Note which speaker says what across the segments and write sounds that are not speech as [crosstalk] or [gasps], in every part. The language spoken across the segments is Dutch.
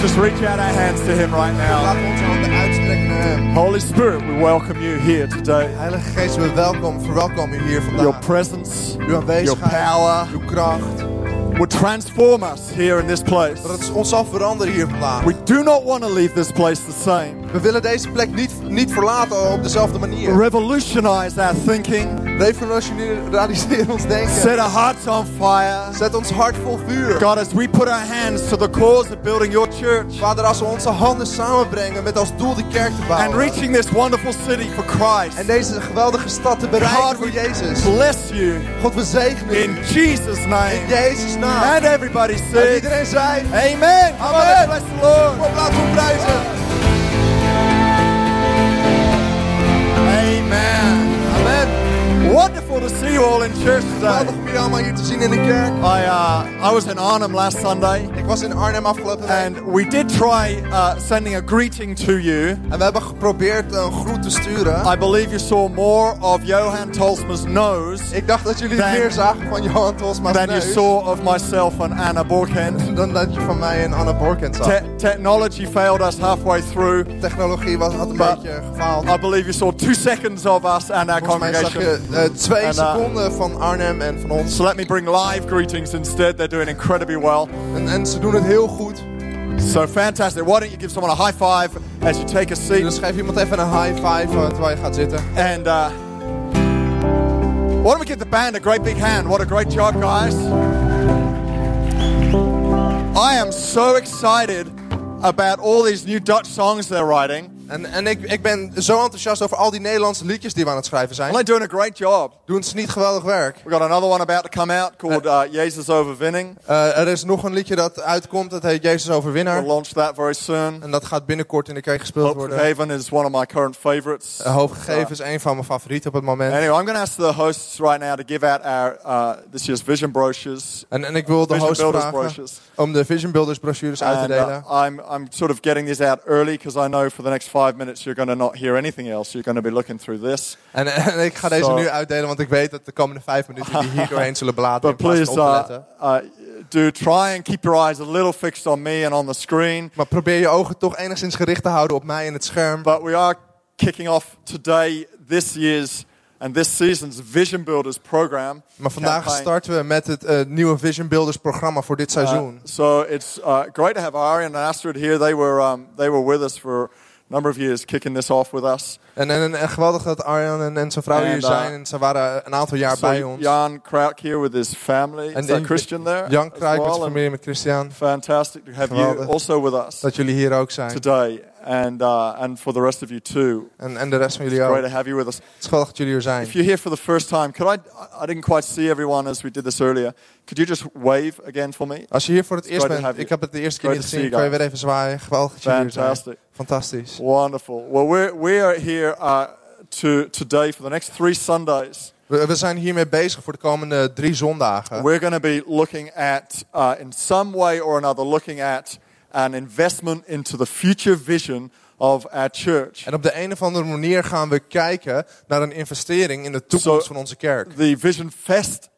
Speaker 1: Let's just reach out our hands to Him right now.
Speaker 2: Laten we onze handen uitstrekken naar hem.
Speaker 1: Holy Spirit, we welcome you here today.
Speaker 2: Heilige Geest, we welkom, verwelkom u hier
Speaker 1: Your presence,
Speaker 2: Uw
Speaker 1: your power
Speaker 2: uw kracht.
Speaker 1: will transform us here in this place.
Speaker 2: Dat het ons zal veranderen hier vandaag.
Speaker 1: We do not want to leave this place the same.
Speaker 2: We willen deze plek niet, niet verlaten op dezelfde manier.
Speaker 1: Revolutionize our thinking,
Speaker 2: Revolutioneer ons denken.
Speaker 1: set our hearts on fire.
Speaker 2: Zet ons hart vol vuur.
Speaker 1: God, as we put our hands to the cause of building your church
Speaker 2: Vader, als we onze handen samenbrengen met als doel die kerk te
Speaker 1: and
Speaker 2: bouwen.
Speaker 1: reaching this wonderful city for Christ,
Speaker 2: En deze geweldige stad te bereiken
Speaker 1: God,
Speaker 2: voor Jezus.
Speaker 1: bless you
Speaker 2: God, we zegenen
Speaker 1: in
Speaker 2: u.
Speaker 1: Jesus'
Speaker 2: In
Speaker 1: name.
Speaker 2: Jezus naam.
Speaker 1: And everybody
Speaker 2: En
Speaker 1: said,
Speaker 2: iedereen zei,
Speaker 1: Amen.
Speaker 2: Amen.
Speaker 1: bless the Lord.
Speaker 2: we hem prijzen.
Speaker 1: Wonderful to see you all in church today.
Speaker 2: Geweldig om jullie allemaal hier te zien in de kerk.
Speaker 1: I uh, I was in Arnhem last Sunday,
Speaker 2: Ik was in Arnhem afgelopen week.
Speaker 1: and we did try uh, sending a greeting to you.
Speaker 2: En we hebben geprobeerd een groet te sturen.
Speaker 1: I believe you saw more of Johan Tolsma's nose
Speaker 2: Ik dacht dat jullie
Speaker 1: Than-
Speaker 2: meer zagen van Johan Tosma's
Speaker 1: than you saw of myself and Anna Borkent. [laughs]
Speaker 2: Dan dat je van mij en Anna Borkent zag.
Speaker 1: Te- technology failed us halfway through.
Speaker 2: Technologie was, had een
Speaker 1: But-
Speaker 2: beetje gefaald.
Speaker 1: I believe you saw two seconds of us and our
Speaker 2: Volgens mij zag
Speaker 1: congregation.
Speaker 2: je eh, twee
Speaker 1: Uh,
Speaker 2: seconden van Arnhem en van ons.
Speaker 1: So let me bring live greetings instead. They're doing incredibly well.
Speaker 2: En, en ze doen het heel goed.
Speaker 1: So fantastic. Why don't you give someone a high five as you take a seat?
Speaker 2: Dus geef iemand even een high five eh, terwijl je gaat zitten.
Speaker 1: And uh, why don't we give the band a great big hand? What a great job, guys. I am so excited about all these new Dutch songs they're writing.
Speaker 2: En, en ik, ik ben zo enthousiast over al die Nederlandse liedjes die we aan het schrijven zijn.
Speaker 1: And they're doing a great job.
Speaker 2: Doen ze niet geweldig werk.
Speaker 1: We've got another one about to come out called uh, Jezus Overwinning.
Speaker 2: Eh, er is nog een liedje dat uitkomt, dat heet Jezus Overwinnaar.
Speaker 1: We'll launch that very soon.
Speaker 2: En dat gaat binnenkort in de kerk gespeeld
Speaker 1: Hope
Speaker 2: worden.
Speaker 1: Haven is one of my current favorites.
Speaker 2: Uh, is een van mijn favorieten op het moment.
Speaker 1: Anyway, I'm going to ask the hosts right now to give out our uh, this year's vision brochures.
Speaker 2: En, en ik wil de
Speaker 1: Vision
Speaker 2: host
Speaker 1: Builders
Speaker 2: vragen
Speaker 1: brochures.
Speaker 2: om de Vision Builders brochures uit te
Speaker 1: And,
Speaker 2: delen.
Speaker 1: uh, I'm, I'm sort of getting these out early because I know for the next five minutes you're going to not hear anything else. You're going to be looking through this.
Speaker 2: En, en ik ga deze nu uitdelen, want ik weet dat de komende vijf minuten die hier [laughs] doorheen zullen bladeren.
Speaker 1: But please, uh, uh, do try and keep your eyes a little fixed on me and on the screen.
Speaker 2: Maar probeer je ogen toch enigszins gericht te houden op mij en het scherm.
Speaker 1: But we are kicking off today this year's and this season's Vision Builders program.
Speaker 2: Maar vandaag
Speaker 1: campaign.
Speaker 2: starten we met het eh, nieuwe Vision Builders programma voor dit
Speaker 1: Uh,
Speaker 2: seizoen.
Speaker 1: so it's uh, great to have Arian and Astrid here. They were um, they were with us for number of years, kicking this off with us.
Speaker 2: En, en, en geweldig dat Arjan en, en zijn vrouw
Speaker 1: And,
Speaker 2: hier
Speaker 1: uh,
Speaker 2: zijn. En ze waren een aantal jaar bij ons.
Speaker 1: Jan Krauk here with his family. Is that Christian there?
Speaker 2: Jan
Speaker 1: as
Speaker 2: Kruijk met zijn familie, met Christian.
Speaker 1: Fantastic to have you also with us
Speaker 2: Dat jullie hier ook zijn.
Speaker 1: today, and uh, and for the rest of you too.
Speaker 2: En, en de rest van jullie
Speaker 1: It's
Speaker 2: ook.
Speaker 1: great to have you with us.
Speaker 2: Het is geweldig dat jullie hier zijn.
Speaker 1: If you're here for the first time, could I? I didn't quite see everyone as we did this earlier. Could you just wave again for me?
Speaker 2: Als je hier voor het eerst bent,
Speaker 1: have
Speaker 2: ik
Speaker 1: you.
Speaker 2: heb het de eerste keer niet gezien,
Speaker 1: you
Speaker 2: kan je weer even zwaaien. Geweldig dat jullie hier zijn.
Speaker 1: Fantastic.
Speaker 2: Fantastisch.
Speaker 1: Wonderful. Well, we're, we are here uh, to, today for the next three Sundays.
Speaker 2: We, we zijn hiermee bezig voor de komende drie zondagen.
Speaker 1: We're going to be looking at, uh, in some way or another, looking at an investment into the future vision of our church.
Speaker 2: En op de een of andere manier gaan we kijken naar een investering in de toekomst
Speaker 1: So-
Speaker 2: van onze kerk.
Speaker 1: The Vision Fest,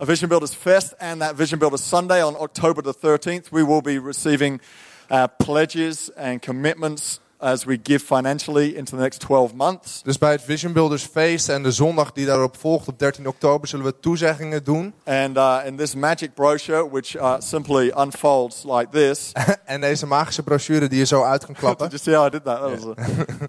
Speaker 1: a Vision Builders Fest, and that Vision Builders Sunday on October the 13th, we will be receiving uh, pledges and commitments as we give financially into the next 12 months.
Speaker 2: Dus bij het Vision Builders feest en de zondag die daarop volgt op 13 oktober zullen we toezeggingen doen.
Speaker 1: And uh, in this magic brochure, which uh, simply unfolds like this, [laughs]
Speaker 2: en deze magische brochure die je zo uit kan [laughs] klappen.
Speaker 1: You see how I did that? that was a,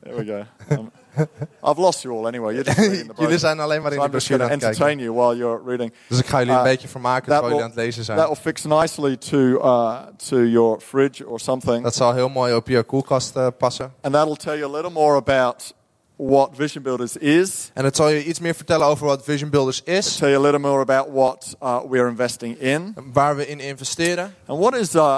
Speaker 1: there we go. [laughs] Um, [laughs] I've lost you all anyway. You're just
Speaker 2: jullie zijn alleen maar in
Speaker 1: So
Speaker 2: de
Speaker 1: I'm just going
Speaker 2: brochure
Speaker 1: to
Speaker 2: aan het
Speaker 1: entertain you while you're reading.
Speaker 2: Dus ik ga jullie een
Speaker 1: Uh,
Speaker 2: beetje vermaken
Speaker 1: that
Speaker 2: terwijl jullie aan
Speaker 1: will-
Speaker 2: het lezen
Speaker 1: That
Speaker 2: zijn.
Speaker 1: will fix nicely to, uh, to your fridge or something.
Speaker 2: Dat zal heel mooi op je koelkast eh, passen.
Speaker 1: And that'll tell you a little more about what Vision Builders is.
Speaker 2: En het zal je iets meer vertellen over wat Vision Builders is.
Speaker 1: Tell you a little more about what uh, we're investing in.
Speaker 2: Waar we in investeren.
Speaker 1: And what is, uh,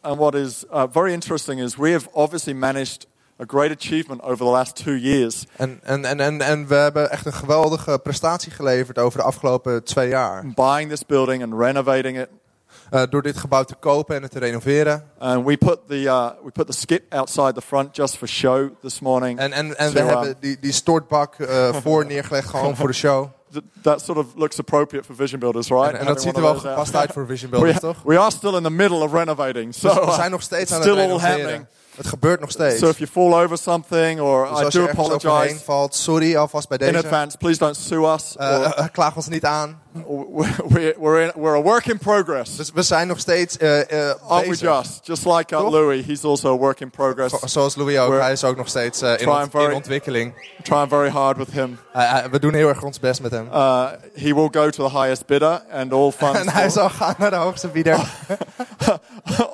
Speaker 1: and what is uh, very interesting is we have obviously managed a great achievement over the last two years
Speaker 2: En, en, en, en, en we hebben echt een geweldige prestatie geleverd over de afgelopen twee jaar.
Speaker 1: buying this building and renovating it.
Speaker 2: Eh, door dit gebouw te kopen en het te renoveren.
Speaker 1: And we put the uh, we put the skip outside the front just for show this morning.
Speaker 2: En, en, en
Speaker 1: So,
Speaker 2: we
Speaker 1: uh,
Speaker 2: hebben die, die stortbak eh, [laughs] voor neergelegd gewoon voor de show.
Speaker 1: th- that sort of looks appropriate for vision builders, right?
Speaker 2: En, en dat ziet er wel gepast uit voor Vision [laughs]
Speaker 1: we,
Speaker 2: Builders, toch?
Speaker 1: we are still in the middle of renovating, so
Speaker 2: we
Speaker 1: uh,
Speaker 2: zijn nog steeds aan het
Speaker 1: still all
Speaker 2: renoveren.
Speaker 1: happening.
Speaker 2: Het gebeurt nog steeds.
Speaker 1: So if you fall over something, or
Speaker 2: Dus
Speaker 1: I
Speaker 2: als
Speaker 1: do
Speaker 2: je
Speaker 1: apologize
Speaker 2: valt, sorry alvast bij
Speaker 1: in
Speaker 2: deze.
Speaker 1: advance. Please don't sue us.
Speaker 2: Eh,
Speaker 1: or-
Speaker 2: eh, klaag ons niet aan. [laughs]
Speaker 1: we- we're, in, we're a work in progress.
Speaker 2: Dus we zijn nog steeds eh, eh,
Speaker 1: Aren't we just? Just like uh,
Speaker 2: Toch?
Speaker 1: Louis, he's also a work in progress.
Speaker 2: Zo- Zoals Louis ook,
Speaker 1: We're
Speaker 2: hij is ook nog steeds eh, in,
Speaker 1: trying
Speaker 2: ont-
Speaker 1: very-
Speaker 2: in ontwikkeling.
Speaker 1: Trying very hard with him.
Speaker 2: We doen heel erg ons best met hem.
Speaker 1: Uh, he will go to the highest bidder, and all [laughs] funds.
Speaker 2: en hij zal gaan naar de hoogste bieder. [laughs]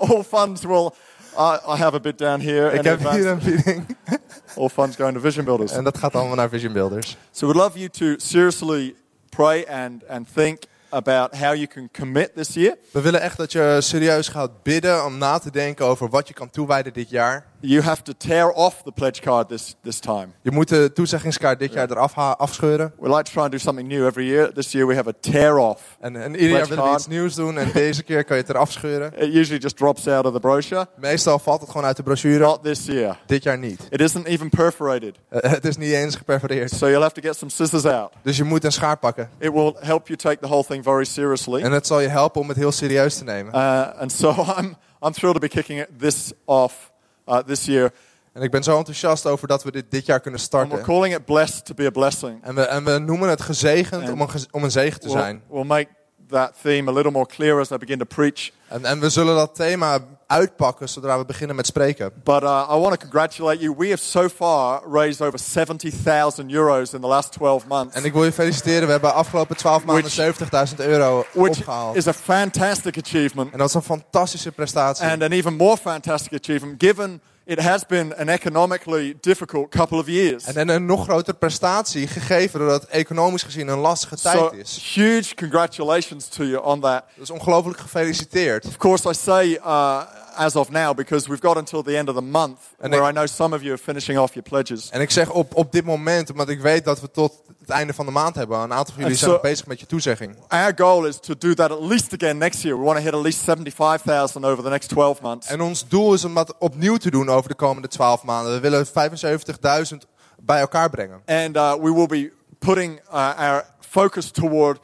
Speaker 1: all funds will. I I have a bid down here.
Speaker 2: Ik heb hier een bieding. [laughs]
Speaker 1: All funds going to Vision Builders.
Speaker 2: En dat gaat allemaal naar Vision Builders.
Speaker 1: So we'd love you to seriously pray and, and think about how you can commit this year.
Speaker 2: We willen echt dat je serieus gaat bidden om na te denken over wat je kan toewijden dit jaar.
Speaker 1: You have to tear off the pledge card this, this time.
Speaker 2: Je moet de toezeggingskaart dit jaar eraf ha- afscheuren.
Speaker 1: We like to try and do something new every year. This year we have a tear off.
Speaker 2: En, en ieder jaar willen we iets nieuws doen. En deze keer kan je het eraf scheuren.
Speaker 1: It usually just drops out of the brochure.
Speaker 2: Meestal valt het gewoon uit de brochure.
Speaker 1: Not this year.
Speaker 2: Dit jaar niet.
Speaker 1: It isn't even perforated.
Speaker 2: Eh, [laughs] het is niet eens geperforeerd.
Speaker 1: So you'll have to get some scissors out.
Speaker 2: Dus je moet een schaar pakken.
Speaker 1: It will help you take the whole thing very seriously.
Speaker 2: En het zal je helpen om het heel serieus te nemen.
Speaker 1: Uh, and so [laughs] I'm, I'm thrilled to be kicking it this off uh, this year.
Speaker 2: En ik ben zo enthousiast over dat we dit dit jaar kunnen
Speaker 1: And we're
Speaker 2: starten.
Speaker 1: calling it blessed to be a blessing.
Speaker 2: En we, en we noemen het gezegend
Speaker 1: En-
Speaker 2: om een, om een zegen te
Speaker 1: We'll,
Speaker 2: zijn.
Speaker 1: we'll make that theme a little more clear as I begin to preach.
Speaker 2: En, en we zullen dat thema uitpakken zodra we beginnen met spreken.
Speaker 1: But uh, I want to congratulate you. We have so far raised over 70,000 euros in the last 12 months,
Speaker 2: En ik wil je feliciteren. We hebben afgelopen 12 maanden
Speaker 1: Which-
Speaker 2: 70.000 euro
Speaker 1: which
Speaker 2: opgehaald.
Speaker 1: is a fantastic achievement.
Speaker 2: En dat is een fantastische prestatie.
Speaker 1: And an even more fantastic achievement given it has been an economically difficult couple of years.
Speaker 2: En, en een nog grotere prestatie, gegeven doordat het economisch gezien een lastige tijd
Speaker 1: So
Speaker 2: is.
Speaker 1: huge congratulations to you on that.
Speaker 2: Dus ongelooflijk gefeliciteerd.
Speaker 1: Of course, I say uh, as of now because we've got until the end of the month
Speaker 2: And
Speaker 1: where
Speaker 2: I-
Speaker 1: I know some of you are finishing off your pledges.
Speaker 2: En ik zeg op, op dit moment, omdat ik weet dat we tot het einde van de maand hebben. Een aantal van jullie
Speaker 1: En
Speaker 2: zijn bezig met je toezegging.
Speaker 1: Our goal is to do that at least again next year. We want to hit at least 75,000 over the next 12 months.
Speaker 2: En ons doel is om dat opnieuw te doen over de komende 12 maanden. We willen 75.000 bij elkaar brengen.
Speaker 1: And uh, we will be putting uh, our focus toward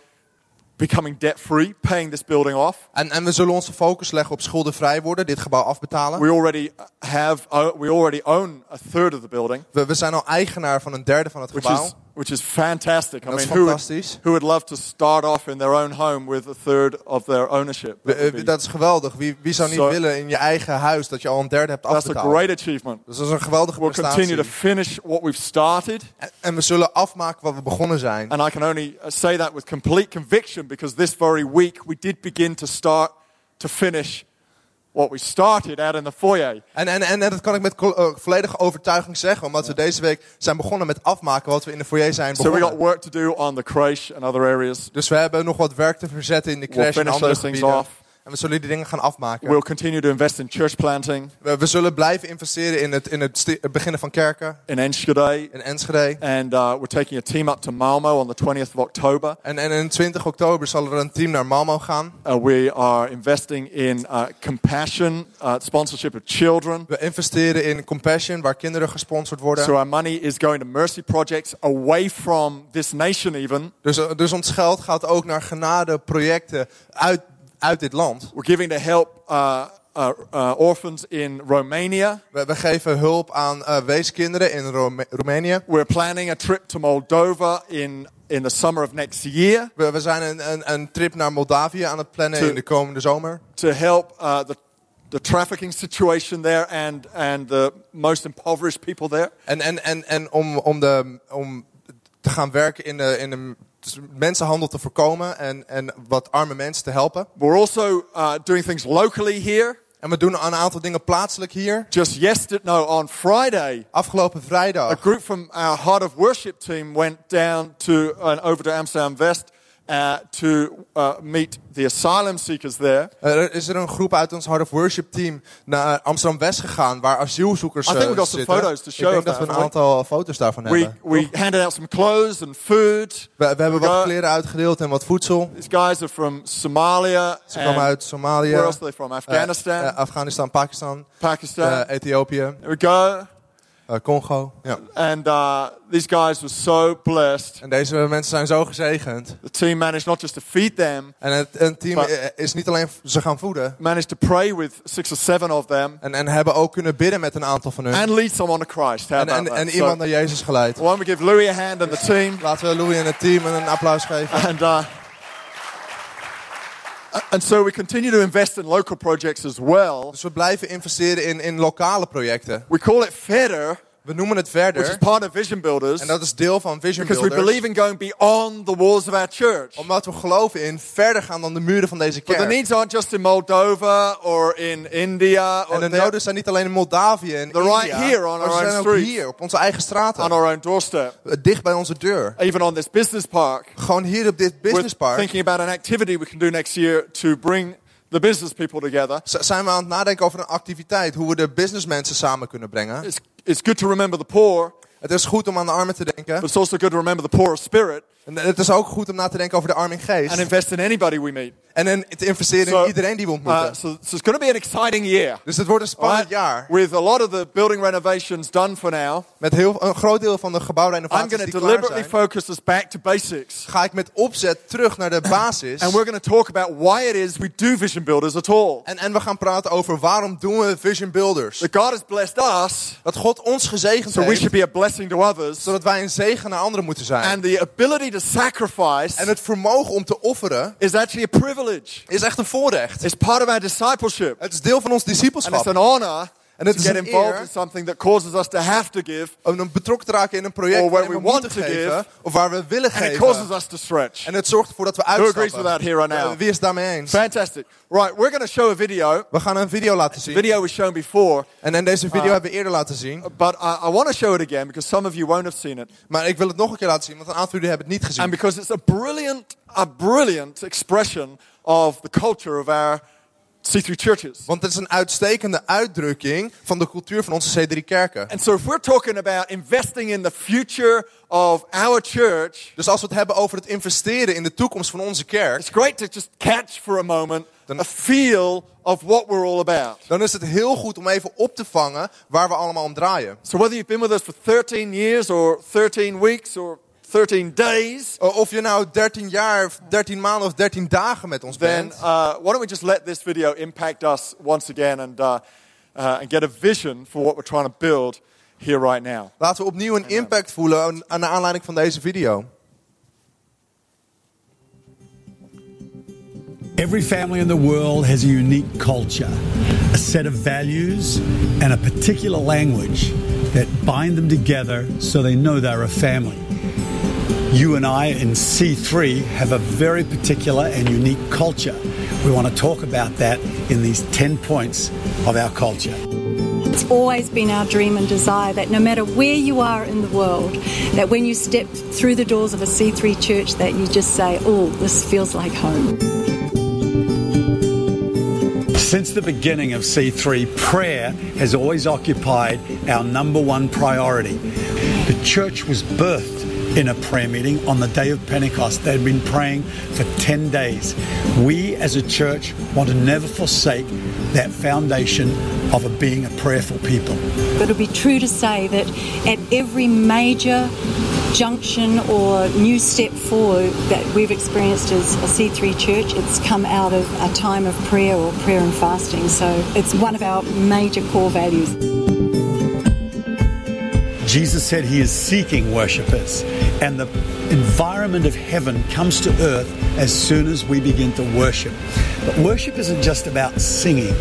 Speaker 1: becoming debt free, paying this building off.
Speaker 2: En, en we zullen onze focus leggen op schuldenvrij worden, dit gebouw afbetalen.
Speaker 1: We already have, uh, we already own a third of the building,
Speaker 2: We, we zijn al eigenaar van een derde van het
Speaker 1: which
Speaker 2: gebouw.
Speaker 1: is, which is fantastic. I mean, who would, who would love to start off in their own home with a third of their ownership?
Speaker 2: We-
Speaker 1: That would
Speaker 2: eh,
Speaker 1: be-
Speaker 2: dat is geweldig. Wie, wie zou niet
Speaker 1: So-
Speaker 2: willen in je eigen huis dat je al een derde hebt
Speaker 1: that's a great achievement.
Speaker 2: Dus dat is een geweldige
Speaker 1: We'll continue to finish what we've started.
Speaker 2: En, en we zullen afmaken wat we begonnen zijn.
Speaker 1: And I can only uh, say that with complete conviction because this very week we did begin to start to finish what we started out in the foyer.
Speaker 2: En, en, en, en dat kan ik met eh, volledige overtuiging zeggen, omdat we deze week zijn begonnen met afmaken wat we in de foyer zijn
Speaker 1: So we got
Speaker 2: begonnen.
Speaker 1: work to do on the creche and other areas.
Speaker 2: Dus we hebben nog wat werk te verzetten in de
Speaker 1: We'll
Speaker 2: crash en andere gebieden.
Speaker 1: off.
Speaker 2: En we zullen die dingen gaan afmaken.
Speaker 1: We'll continue to invest in church planting
Speaker 2: We, we zullen blijven investeren in het, in het, beginnen van kerken,
Speaker 1: in Enschede.
Speaker 2: in Enschede.
Speaker 1: And uh, we're taking a team up to Malmo on the 20th of October.
Speaker 2: En, en in 20 oktober zal er een team naar Malmo gaan.
Speaker 1: Uh, we are investing in uh, compassion, uh, sponsorship of children.
Speaker 2: We investeren in Compassion, waar kinderen gesponsord worden.
Speaker 1: So our money is going to mercy projects away from this nation even.
Speaker 2: Dus, dus ons geld gaat ook naar genadeprojecten uit, uit dit land.
Speaker 1: We're giving to help uh, uh, uh, orphans in Romania.
Speaker 2: We, we geven hulp aan eh, weeskinderen in Rome- Roemenië.
Speaker 1: We're planning a trip to Moldova in, in the summer of next year
Speaker 2: We, we zijn een, een, een trip naar Moldavië aan het plannen in de komende zomer.
Speaker 1: to help uh, the, the trafficking situation there and, and the most impoverished people there.
Speaker 2: En, en, en, en om, om, de, om te gaan werken in de, in de mensenhandel te voorkomen en, en wat arme mensen te helpen.
Speaker 1: We're also uh, doing things locally here.
Speaker 2: En we doen een aantal dingen plaatselijk hier.
Speaker 1: Just yesterday, no, on Friday,
Speaker 2: Afgelopen
Speaker 1: a
Speaker 2: vrijdag
Speaker 1: group from our Heart of Worship team went down to and over to Amsterdam West uh, to uh, meet the asylum seekers there.
Speaker 2: er is er een groep uit ons Heart of Worship team naar Amsterdam West gegaan, waar asielzoekers
Speaker 1: I think
Speaker 2: eh,
Speaker 1: we got some
Speaker 2: zitten.
Speaker 1: photos to show
Speaker 2: Ik denk dat we een aantal foto's daarvan
Speaker 1: We,
Speaker 2: hebben.
Speaker 1: we handed out some clothes and food.
Speaker 2: We, we hebben
Speaker 1: we
Speaker 2: wat kleren uitgedeeld en wat voedsel.
Speaker 1: These guys are from Somalia.
Speaker 2: Ze kwamen uit Somalië,
Speaker 1: Where else are they from?
Speaker 2: eh,
Speaker 1: Afghanistan,
Speaker 2: eh, Afghanistan, Pakistan,
Speaker 1: Pakistan.
Speaker 2: eh, Ethiopië.
Speaker 1: There we go.
Speaker 2: Eh, Congo. Ja.
Speaker 1: And uh, these guys were so blessed.
Speaker 2: En deze mensen zijn zo gezegend.
Speaker 1: The team managed not just to feed them,
Speaker 2: En het een team is niet alleen ze gaan voeden.
Speaker 1: managed to pray with six or seven of them,
Speaker 2: En, en hebben ook kunnen bidden met een aantal van hun.
Speaker 1: and lead someone to Christ. How
Speaker 2: En, en
Speaker 1: So,
Speaker 2: iemand naar Jezus geleid.
Speaker 1: why don't we give Louis a hand and the team?
Speaker 2: Laten we Louis en het team een applaus geven.
Speaker 1: And, uh, and so we continue to invest in local projects as well.
Speaker 2: Dus we blijven investeren in, in lokale projecten.
Speaker 1: We call it FEDER,
Speaker 2: We noemen het
Speaker 1: which is
Speaker 2: verder.
Speaker 1: part of Vision Builders,
Speaker 2: En dat is deel van Vision
Speaker 1: because we
Speaker 2: Builders.
Speaker 1: believe in going beyond the walls of our church.
Speaker 2: Omdat we geloven in verder gaan dan de muren van deze
Speaker 1: But the
Speaker 2: kerk.
Speaker 1: needs aren't just in Moldova or in India or
Speaker 2: En de noden zijn niet alleen in Moldavië en
Speaker 1: They're
Speaker 2: India.
Speaker 1: right here on our
Speaker 2: ze
Speaker 1: own
Speaker 2: zijn ook hier, op onze eigen straten.
Speaker 1: on our own doorstep,
Speaker 2: Dicht bij onze deur.
Speaker 1: even on this business park.
Speaker 2: Gewoon hier op dit
Speaker 1: We're
Speaker 2: businesspark
Speaker 1: thinking about an activity we can do next year to bring the business people together.
Speaker 2: zijn we aan het nadenken over een activiteit. Hoe we de businessmensen samen kunnen brengen.
Speaker 1: It's, it's good to remember the poor,
Speaker 2: Het is goed om aan de armen te denken.
Speaker 1: but it's also good to remember the poor of spirit
Speaker 2: En het is ook goed om na te denken over de arm in geest.
Speaker 1: and invest in anybody we meet.
Speaker 2: En in- te investeren
Speaker 1: So,
Speaker 2: in iedereen die we
Speaker 1: Uh,
Speaker 2: ontmoeten.
Speaker 1: so, so it's going to be an exciting year.
Speaker 2: Dus het wordt een spannend
Speaker 1: Right?
Speaker 2: jaar.
Speaker 1: With a lot of the building renovations done for now,
Speaker 2: Met heel, een groot deel van de
Speaker 1: I'm
Speaker 2: gebouwrenovaties
Speaker 1: going
Speaker 2: die
Speaker 1: to
Speaker 2: klaar
Speaker 1: deliberately
Speaker 2: zijn.
Speaker 1: focus us back to basics.
Speaker 2: Ga ik met opzet terug naar de [coughs] basis.
Speaker 1: And we're going to talk about why it is we do vision builders at all.
Speaker 2: En, en we gaan praten over waarom doen we Vision Builders.
Speaker 1: That God has blessed us,
Speaker 2: Dat God ons gezegend
Speaker 1: so we
Speaker 2: heeft.
Speaker 1: should be a blessing to others.
Speaker 2: Zodat wij een zegen naar anderen moeten zijn.
Speaker 1: And the ability to sacrifice
Speaker 2: En het vermogen om te offeren
Speaker 1: is actually a privilege.
Speaker 2: is echt een voorrecht.
Speaker 1: It's part of our discipleship.
Speaker 2: Het is deel van ons
Speaker 1: And it's
Speaker 2: discipelschap.
Speaker 1: an honor
Speaker 2: En het
Speaker 1: to
Speaker 2: is
Speaker 1: get involved in something that causes us to have to give,
Speaker 2: om een betrokken te raken in een project waarin we
Speaker 1: we want to
Speaker 2: geven.
Speaker 1: give.
Speaker 2: Of waar we willen
Speaker 1: and it causes
Speaker 2: geven.
Speaker 1: us to stretch.
Speaker 2: En het zorgt ervoor dat we
Speaker 1: Who agrees with
Speaker 2: uitstappen.
Speaker 1: that here right now?
Speaker 2: Eh, Wie is het daarmee eens?
Speaker 1: Fantastic. Right, we're going to show a video.
Speaker 2: We gaan een video laten zien.
Speaker 1: Video was shown before,
Speaker 2: En in deze video
Speaker 1: Ah.
Speaker 2: hebben we eerder laten zien.
Speaker 1: but I, I want to show it again because some of you won't have seen it.
Speaker 2: Maar ik wil het nog een keer laten zien, want een aantal jullie hebben het niet
Speaker 1: And
Speaker 2: gezien.
Speaker 1: because it's a brilliant, a brilliant expression of the culture of our C3 churches.
Speaker 2: Want het is een uitstekende uitdrukking van de cultuur van onze C3 kerken.
Speaker 1: And so if we're talking about investing in the future of our church,
Speaker 2: Dus als we het hebben over het investeren in de toekomst van onze kerk,
Speaker 1: it's great to just catch for a moment
Speaker 2: Dan-
Speaker 1: a feel of what we're all about.
Speaker 2: dan is het heel goed om even op te vangen waar we allemaal om draaien.
Speaker 1: So whether you've been with us for 13 years or 13 weeks or 13 days,
Speaker 2: O- Of je nou 13 jaar, of 13 maanden of 13 dagen met ons
Speaker 1: then
Speaker 2: bent,
Speaker 1: uh, why don't we just let this video impact us once again and, uh, uh, and get a vision for what we're trying to build here right now.
Speaker 2: laten we opnieuw een impact voelen aan- aan de aanleiding van deze video.
Speaker 3: Every family in the world has a unique culture, a set of values, and a particular language that bind them together so they know they're a family. You and I in C3 have a very particular and unique culture. We want to talk about that in these 10 points of our culture.
Speaker 4: It's always been our dream and desire that no matter where you are in the world, that when you step through the doors of a C3 church, that you just say, "Oh, this feels like home."
Speaker 3: Since the beginning of C3, prayer has always occupied our number one priority. The church was birthed in a prayer meeting on the day of Pentecost. They'd been praying for 10 days. We as a church want to never forsake that foundation of a being a prayerful people.
Speaker 4: It'll be true to say that at every major junction or new step forward that we've experienced as a C3 church, it's come out of a time of prayer or prayer and fasting. So it's one of our major core values.
Speaker 3: Jesus said he is seeking worshippers, and the environment of heaven comes to earth as soon as we begin to worship. But worship isn't just about singing,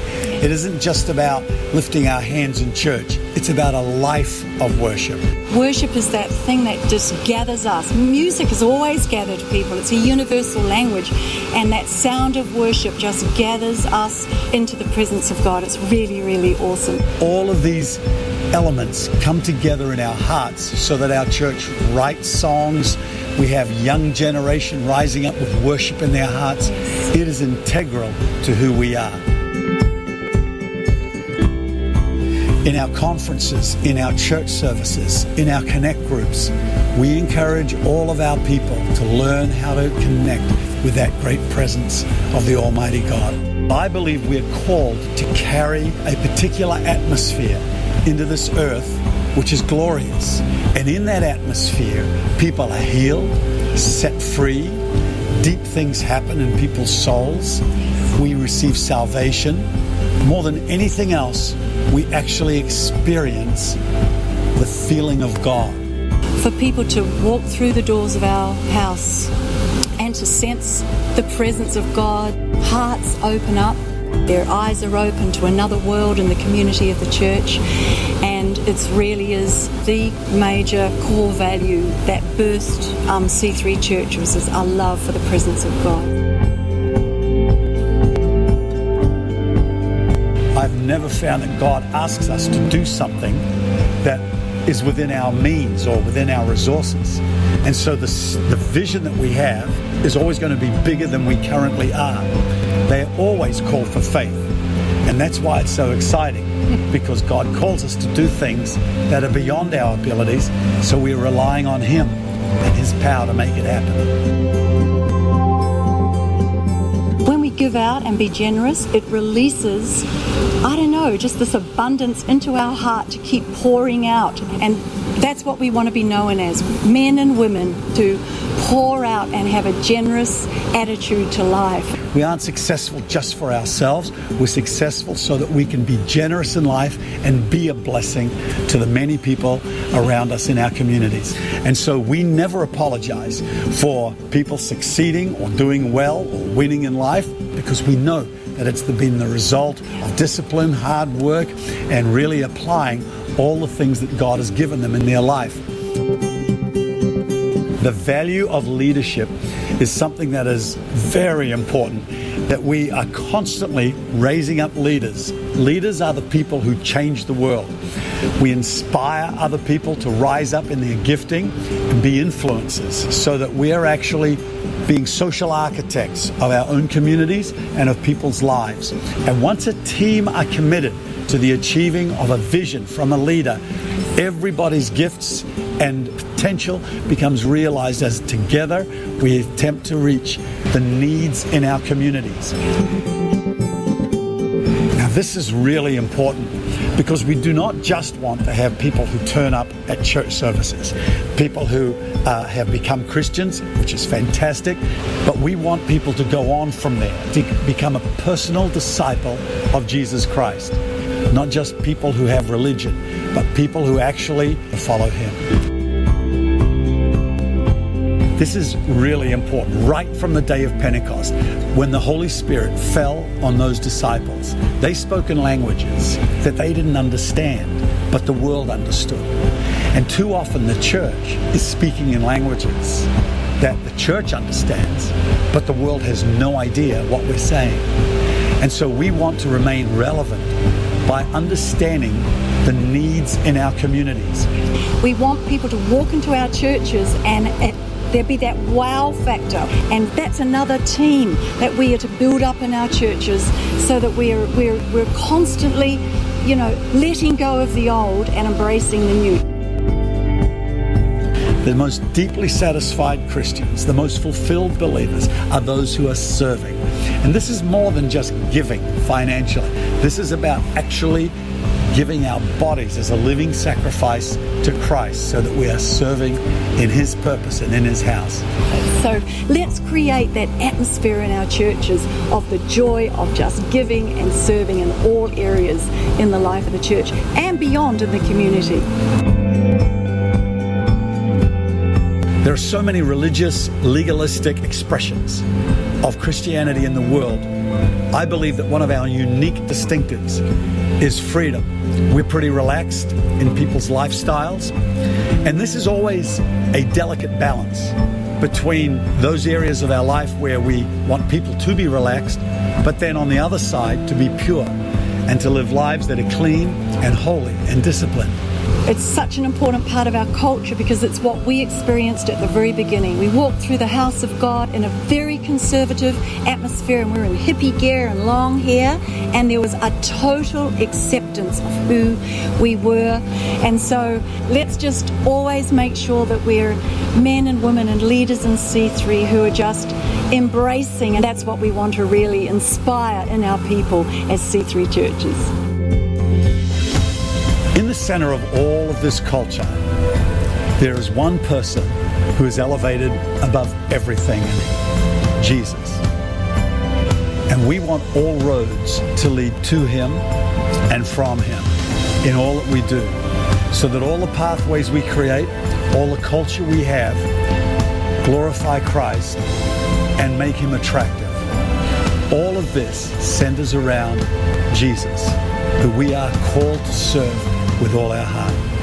Speaker 3: it isn't just about lifting our hands in church, it's about a life of worship.
Speaker 4: Worship is that thing that just gathers us. Music has always gathered people, it's a universal language, and that sound of worship just gathers us into the presence of God. It's really, really awesome.
Speaker 3: All of these elements come together in our hearts so that our church writes songs. We have young generation rising up with worship in their hearts. It is integral to who we are. In our conferences, in our church services, in our connect groups, we encourage all of our people to learn how to connect with that great presence of the Almighty God. I believe we're called to carry a particular atmosphere into this earth which is glorious. And in that atmosphere, people are healed, set free, deep things happen in people's souls. We receive salvation. More than anything else, we actually experience the feeling of God.
Speaker 4: For people to walk through the doors of our house and to sense the presence of God, hearts open up, their eyes are open to another world in the community of the church, and it really is the major core value that birthed um, C3 Church is our love for the presence of God.
Speaker 3: I've never found that God asks us to do something that is within our means or within our resources. And so the, the vision that we have is always going to be bigger than we currently are. They are always called for faith. And that's why it's so exciting [laughs] because God calls us to do things that are beyond our abilities. So we're relying on Him and His power to make it happen.
Speaker 4: When we give out and be generous, it releases, I don't know, just this abundance into our heart to keep pouring out. And that's what we want to be known as men and women to pour out and have a generous attitude to life.
Speaker 3: We aren't successful just for ourselves. We're successful so that we can be generous in life and be a blessing to the many people around us in our communities. And so we never apologize for people succeeding or doing well or winning in life because we know that it's been the result of discipline, hard work, and really applying all the things that God has given them in their life. The value of leadership is something that is very important. That we are constantly raising up leaders. Leaders are the people who change the world. We inspire other people to rise up in their gifting and be influencers so that we are actually being social architects of our own communities and of people's lives. And once a team are committed to the achieving of a vision from a leader, everybody's gifts and potential becomes realized as together we attempt to reach the needs in our communities. Now, this is really important because we do not just want to have people who turn up at church services, people who uh, have become Christians, which is fantastic, but we want people to go on from there, to become a personal disciple of Jesus Christ. Not just people who have religion, but people who actually follow Him. This is really important. Right from the day of Pentecost, when the Holy Spirit fell on those disciples, they spoke in languages that they didn't understand, but the world understood. And too often the church is speaking in languages that the church understands, but the world has no idea what we're saying. And so we want to remain relevant by understanding the needs in our communities.
Speaker 4: We want people to walk into our churches and it, there be that wow factor. And that's another team that we are to build up in our churches so that we're, we're, we're constantly, you know, letting go of the old and embracing the new.
Speaker 3: The most deeply satisfied Christians, the most fulfilled believers, are those who are serving. And this is more than just giving financially, this is about actually giving our bodies as a living sacrifice to Christ so that we are serving in His purpose and in His house.
Speaker 4: So let's create that atmosphere in our churches of the joy of just giving and serving in all areas in the life of the church and beyond in the community.
Speaker 3: There are so many religious, legalistic expressions of Christianity in the world. I believe that one of our unique distinctives is freedom. We're pretty relaxed in people's lifestyles, and this is always a delicate balance between those areas of our life where we want people to be relaxed, but then on the other side to be pure and to live lives that are clean and holy and disciplined.
Speaker 4: It's such an important part of our culture because it's what we experienced at the very beginning. We walked through the house of God in a very conservative atmosphere and we were in hippie gear and long hair, and there was a total acceptance of who we were. And so let's just always make sure that we're men and women and leaders in C3 who are just embracing, and that's what we want to really inspire in our people as C3 churches.
Speaker 3: Center of all of this culture, there is one person who is elevated above everything Jesus. And we want all roads to lead to him and from him in all that we do, so that all the pathways we create, all the culture we have, glorify Christ and make him attractive. All of this centers around Jesus, who we are called to serve with all our heart.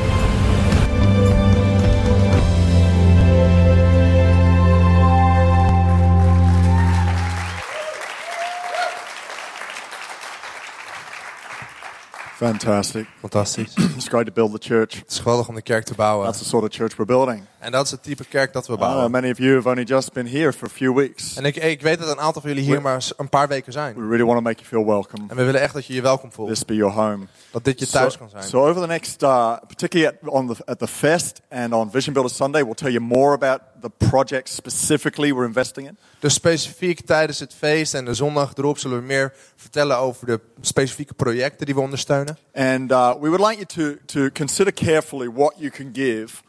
Speaker 1: Fantastic.
Speaker 2: Fantastisch. [clears throat]
Speaker 1: It's great to build the church.
Speaker 2: Het is geweldig om de kerk te bouwen.
Speaker 1: That's the sort of church we're building.
Speaker 2: En dat is het type kerk dat we bouwen.
Speaker 1: many of you have only just been here for a few weeks.
Speaker 2: En ik, ik weet dat een aantal van jullie hier maar een paar weken zijn.
Speaker 1: We really want to make you feel welcome.
Speaker 2: En we willen echt dat je je welkom voelt.
Speaker 1: This be your home.
Speaker 2: Dat dit je
Speaker 1: So,
Speaker 2: thuis kan zijn.
Speaker 1: so over the next, uh, particularly at, on the, at the fest and on Vision Builder Sunday, we'll tell you more about the project specifically we're investing in.
Speaker 2: Dus specifiek tijdens het feest en de zondag erop zullen we meer vertellen over de specifieke projecten die we ondersteunen.
Speaker 1: And uh, we would like you to, to consider carefully what you can give,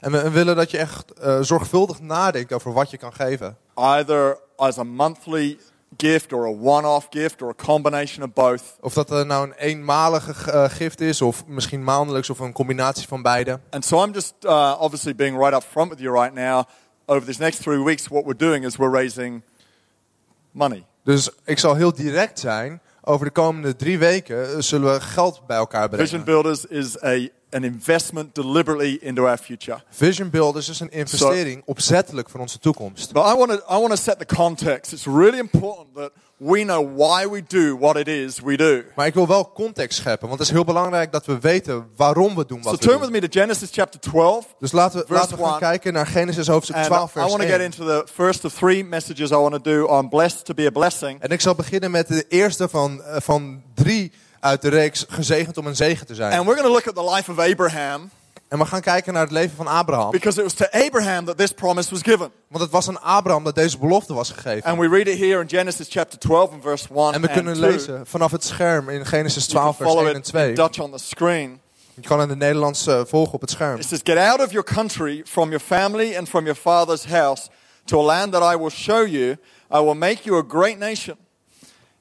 Speaker 2: En we we willen dat je echt eh, zorgvuldig nadenkt over wat je kan geven.
Speaker 1: either as a monthly gift or a one-off gift or a combination of both.
Speaker 2: Of dat er nou een eenmalige eh, gift is, of misschien maandelijks, of een combinatie van beide.
Speaker 1: And so I'm just uh, obviously being right up front with you right now. Over these next three weeks, what we're doing is we're raising money.
Speaker 2: Dus ik zal heel direct zijn. Over de komende drie weken eh, zullen we geld bij elkaar
Speaker 1: Vision
Speaker 2: brengen.
Speaker 1: Builders is a, an investment deliberately into our future.
Speaker 2: Vision Builders is een investering opzettelijk voor onze toekomst.
Speaker 1: But I want to I want to set the context. It's really important that we know why we do what it is we do.
Speaker 2: Maar ik wil wel context scheppen, want het is heel belangrijk dat we weten waarom we doen
Speaker 1: So
Speaker 2: wat we
Speaker 1: turn with me to Genesis chapter 12.
Speaker 2: Dus laten we, laten we gaan
Speaker 1: 1.
Speaker 2: kijken naar Genesis hoofdstuk
Speaker 1: And
Speaker 2: 12
Speaker 1: I
Speaker 2: vers
Speaker 1: want to get
Speaker 2: 1.
Speaker 1: into the first of three messages I want to do on blessed to be a blessing.
Speaker 2: En ik zal beginnen met de eerste van, eh, van drie uit de reeks gezegend om een zegen te zijn.
Speaker 1: And we're going to look at the life of Abraham
Speaker 2: En we gaan kijken naar het leven van Abraham.
Speaker 1: because it was to Abraham that this promise was given.
Speaker 2: Want het was aan Abraham dat deze belofte was gegeven.
Speaker 1: And we read it here in Genesis chapter 12 and verse 1
Speaker 2: En we kunnen
Speaker 1: and 2.
Speaker 2: lezen vanaf het scherm in Genesis
Speaker 1: You can
Speaker 2: 12 vers
Speaker 1: follow
Speaker 2: 1 en
Speaker 1: it
Speaker 2: 2.
Speaker 1: in Dutch on the screen.
Speaker 2: Je kan in het Nederlands eh, volgen op het scherm.
Speaker 1: It says, Get out of your country, from your family, and from your father's house, to a land that I will show you. I will make you a great nation.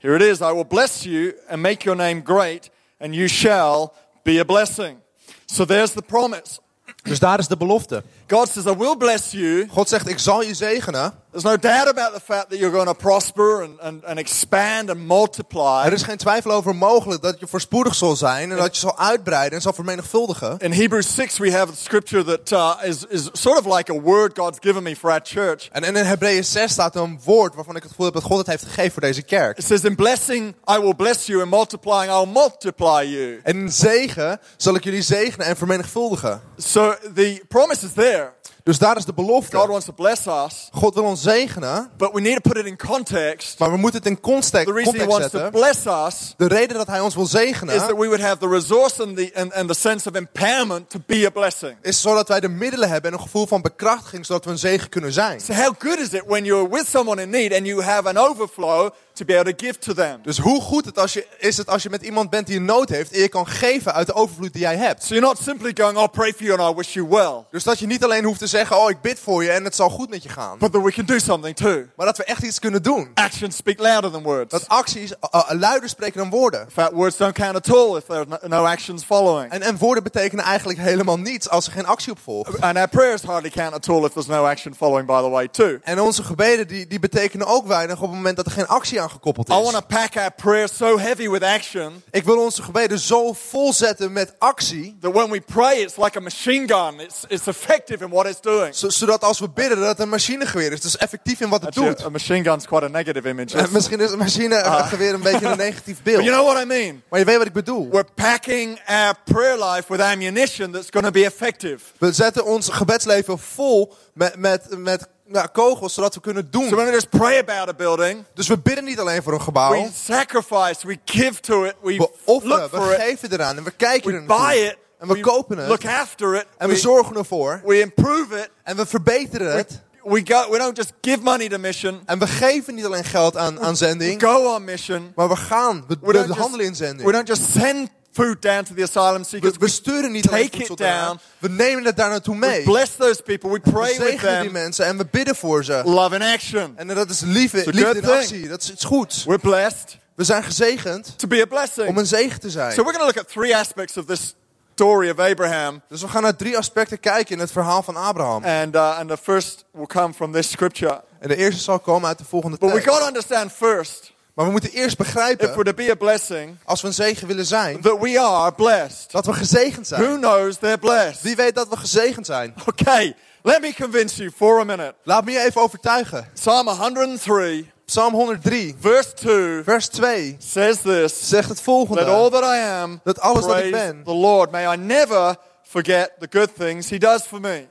Speaker 1: Here it is I will bless you and make your name great, and you shall be a blessing. So there's the promise.
Speaker 2: Dus daar is de belofte.
Speaker 1: God says, I will bless you.
Speaker 2: God zegt, ik zal je zegenen.
Speaker 1: There's no doubt about the fact that you're going to prosper and, and, and expand and multiply.
Speaker 2: Er is geen twijfel over mogelijk dat je voorspoedig zal zijn en dat je zal uitbreiden en zal vermenigvuldigen.
Speaker 1: In Hebrews 6, we have a scripture that uh, is, is sort of like a word God's given me for our church.
Speaker 2: En in Hebreeën 6 staat een woord waarvan ik het gevoel heb dat God het heeft gegeven voor deze kerk.
Speaker 1: It says, In blessing, I will bless you, and multiplying, I'll multiply you.
Speaker 2: En in zegen zal ik jullie zegenen en vermenigvuldigen.
Speaker 1: So the promise is there. there.
Speaker 2: Dus daar is de
Speaker 1: God
Speaker 2: belofte.
Speaker 1: wants to bless us,
Speaker 2: God wil ons zegenen,
Speaker 1: but we need to put it in context.
Speaker 2: maar we moeten het in context,
Speaker 1: The reason He
Speaker 2: context
Speaker 1: wants to bless us
Speaker 2: De reden dat hij ons wil
Speaker 1: is that
Speaker 2: zegenen
Speaker 1: we would have the resource and the, and, and the sense of empowerment to be a blessing.
Speaker 2: is zodat wij de middelen hebben en een gevoel van bekrachtiging zodat we een zegen kunnen zijn.
Speaker 1: So, how good is it when you're with someone in need and you have an overflow to be able to give to them?
Speaker 2: Dus hoe goed het als je, is het als je met iemand bent die een nood heeft en je kan geven uit de overvloed die jij hebt.
Speaker 1: So, you're not simply going, I'll pray for you and I wish you well,
Speaker 2: Dus dat je niet alleen hoeft te zeggen, oh ik bid voor je en het zal goed met je gaan.
Speaker 1: but that we can do something too.
Speaker 2: Maar dat we echt iets kunnen doen.
Speaker 1: Actions speak louder than words.
Speaker 2: Dat acties uh, luider spreken dan woorden.
Speaker 1: In fact, words don't count at all if there are no, actions following.
Speaker 2: En, en woorden betekenen eigenlijk helemaal niets als er geen actie op volgt.
Speaker 1: And our prayers hardly count at all if there's no action following, by the way, too.
Speaker 2: En onze gebeden die, die betekenen ook weinig op het moment dat er geen actie aan gekoppeld
Speaker 1: I want
Speaker 2: is.
Speaker 1: to pack our prayers so heavy with action
Speaker 2: Ik wil onze gebeden zo vol zetten met actie,
Speaker 1: that when we pray, it's like a machine gun. It's, it's effective in what it's doing.
Speaker 2: Zo- zodat als we bidden dat het een machinegeweer is. Dus effectief in wat het
Speaker 1: Actually,
Speaker 2: doet.
Speaker 1: a machine gun's quite a negative image.
Speaker 2: En misschien is een machinegeweer een beetje een [laughs] negatief
Speaker 1: But you
Speaker 2: beeld.
Speaker 1: know what I mean?
Speaker 2: Maar je weet wat ik bedoel.
Speaker 1: We're packing our prayer life with ammunition that's going to be effective.
Speaker 2: We zetten ons gebedsleven vol met, met, met ja, kogels, zodat we kunnen
Speaker 1: So
Speaker 2: doen.
Speaker 1: we don't just pray about a building.
Speaker 2: Dus we bidden niet alleen voor een gebouw.
Speaker 1: We sacrifice, we give to it, we
Speaker 2: We
Speaker 1: look
Speaker 2: offeren,
Speaker 1: for
Speaker 2: we
Speaker 1: it,
Speaker 2: geven eraan en we kijken
Speaker 1: we
Speaker 2: er
Speaker 1: buy it,
Speaker 2: En we kopen
Speaker 1: look
Speaker 2: het.
Speaker 1: after it,
Speaker 2: En we
Speaker 1: we,
Speaker 2: zorgen ervoor.
Speaker 1: we improve it.
Speaker 2: En we verbeteren het.
Speaker 1: We, go, we don't just give money to mission,
Speaker 2: En we geven niet alleen geld aan, aan
Speaker 1: we
Speaker 2: zending.
Speaker 1: go on mission.
Speaker 2: Maar we gaan. We,
Speaker 1: We
Speaker 2: we
Speaker 1: don't,
Speaker 2: handelen in
Speaker 1: just, we
Speaker 2: zending.
Speaker 1: don't just send food down to the asylum seekers.
Speaker 2: We, we sturen niet alleen
Speaker 1: take
Speaker 2: voedsel
Speaker 1: it down.
Speaker 2: daar. We nemen het daar naartoe
Speaker 1: We
Speaker 2: mee.
Speaker 1: bless those people. We
Speaker 2: We
Speaker 1: pray with
Speaker 2: zegenen die
Speaker 1: them.
Speaker 2: mensen en we bidden voor ze.
Speaker 1: Love in action.
Speaker 2: En dat is liefde, liefde in
Speaker 1: thing.
Speaker 2: actie. Dat is iets goeds.
Speaker 1: We're blessed
Speaker 2: We zijn gezegend
Speaker 1: to be a blessing.
Speaker 2: om een zegen te zijn.
Speaker 1: So we're going to look at three aspects of this story of Abraham.
Speaker 2: Dus we gaan naar drie aspecten kijken in het verhaal van Abraham.
Speaker 1: And, uh, and the first will come from this scripture.
Speaker 2: En de eerste zal komen uit de volgende
Speaker 1: But we
Speaker 2: tekst.
Speaker 1: got to understand first,
Speaker 2: Maar we moeten eerst
Speaker 1: if we're
Speaker 2: begrijpen,
Speaker 1: to be a blessing,
Speaker 2: als we een zegen willen zijn,
Speaker 1: that we are blessed.
Speaker 2: dat we gezegend
Speaker 1: Who
Speaker 2: zijn.
Speaker 1: knows they're blessed?
Speaker 2: Wie weet dat we gezegend zijn?
Speaker 1: Okay, let me convince you for a minute.
Speaker 2: Laat me je even overtuigen.
Speaker 1: Psalm 103,
Speaker 2: Psalm 103,
Speaker 1: verse 2
Speaker 2: vers 2
Speaker 1: says this
Speaker 2: zegt het
Speaker 1: That all
Speaker 2: volgende.
Speaker 1: that I am,
Speaker 2: Dat alles wat ik ben.
Speaker 1: the Lord. May I never forget the good things He does for me.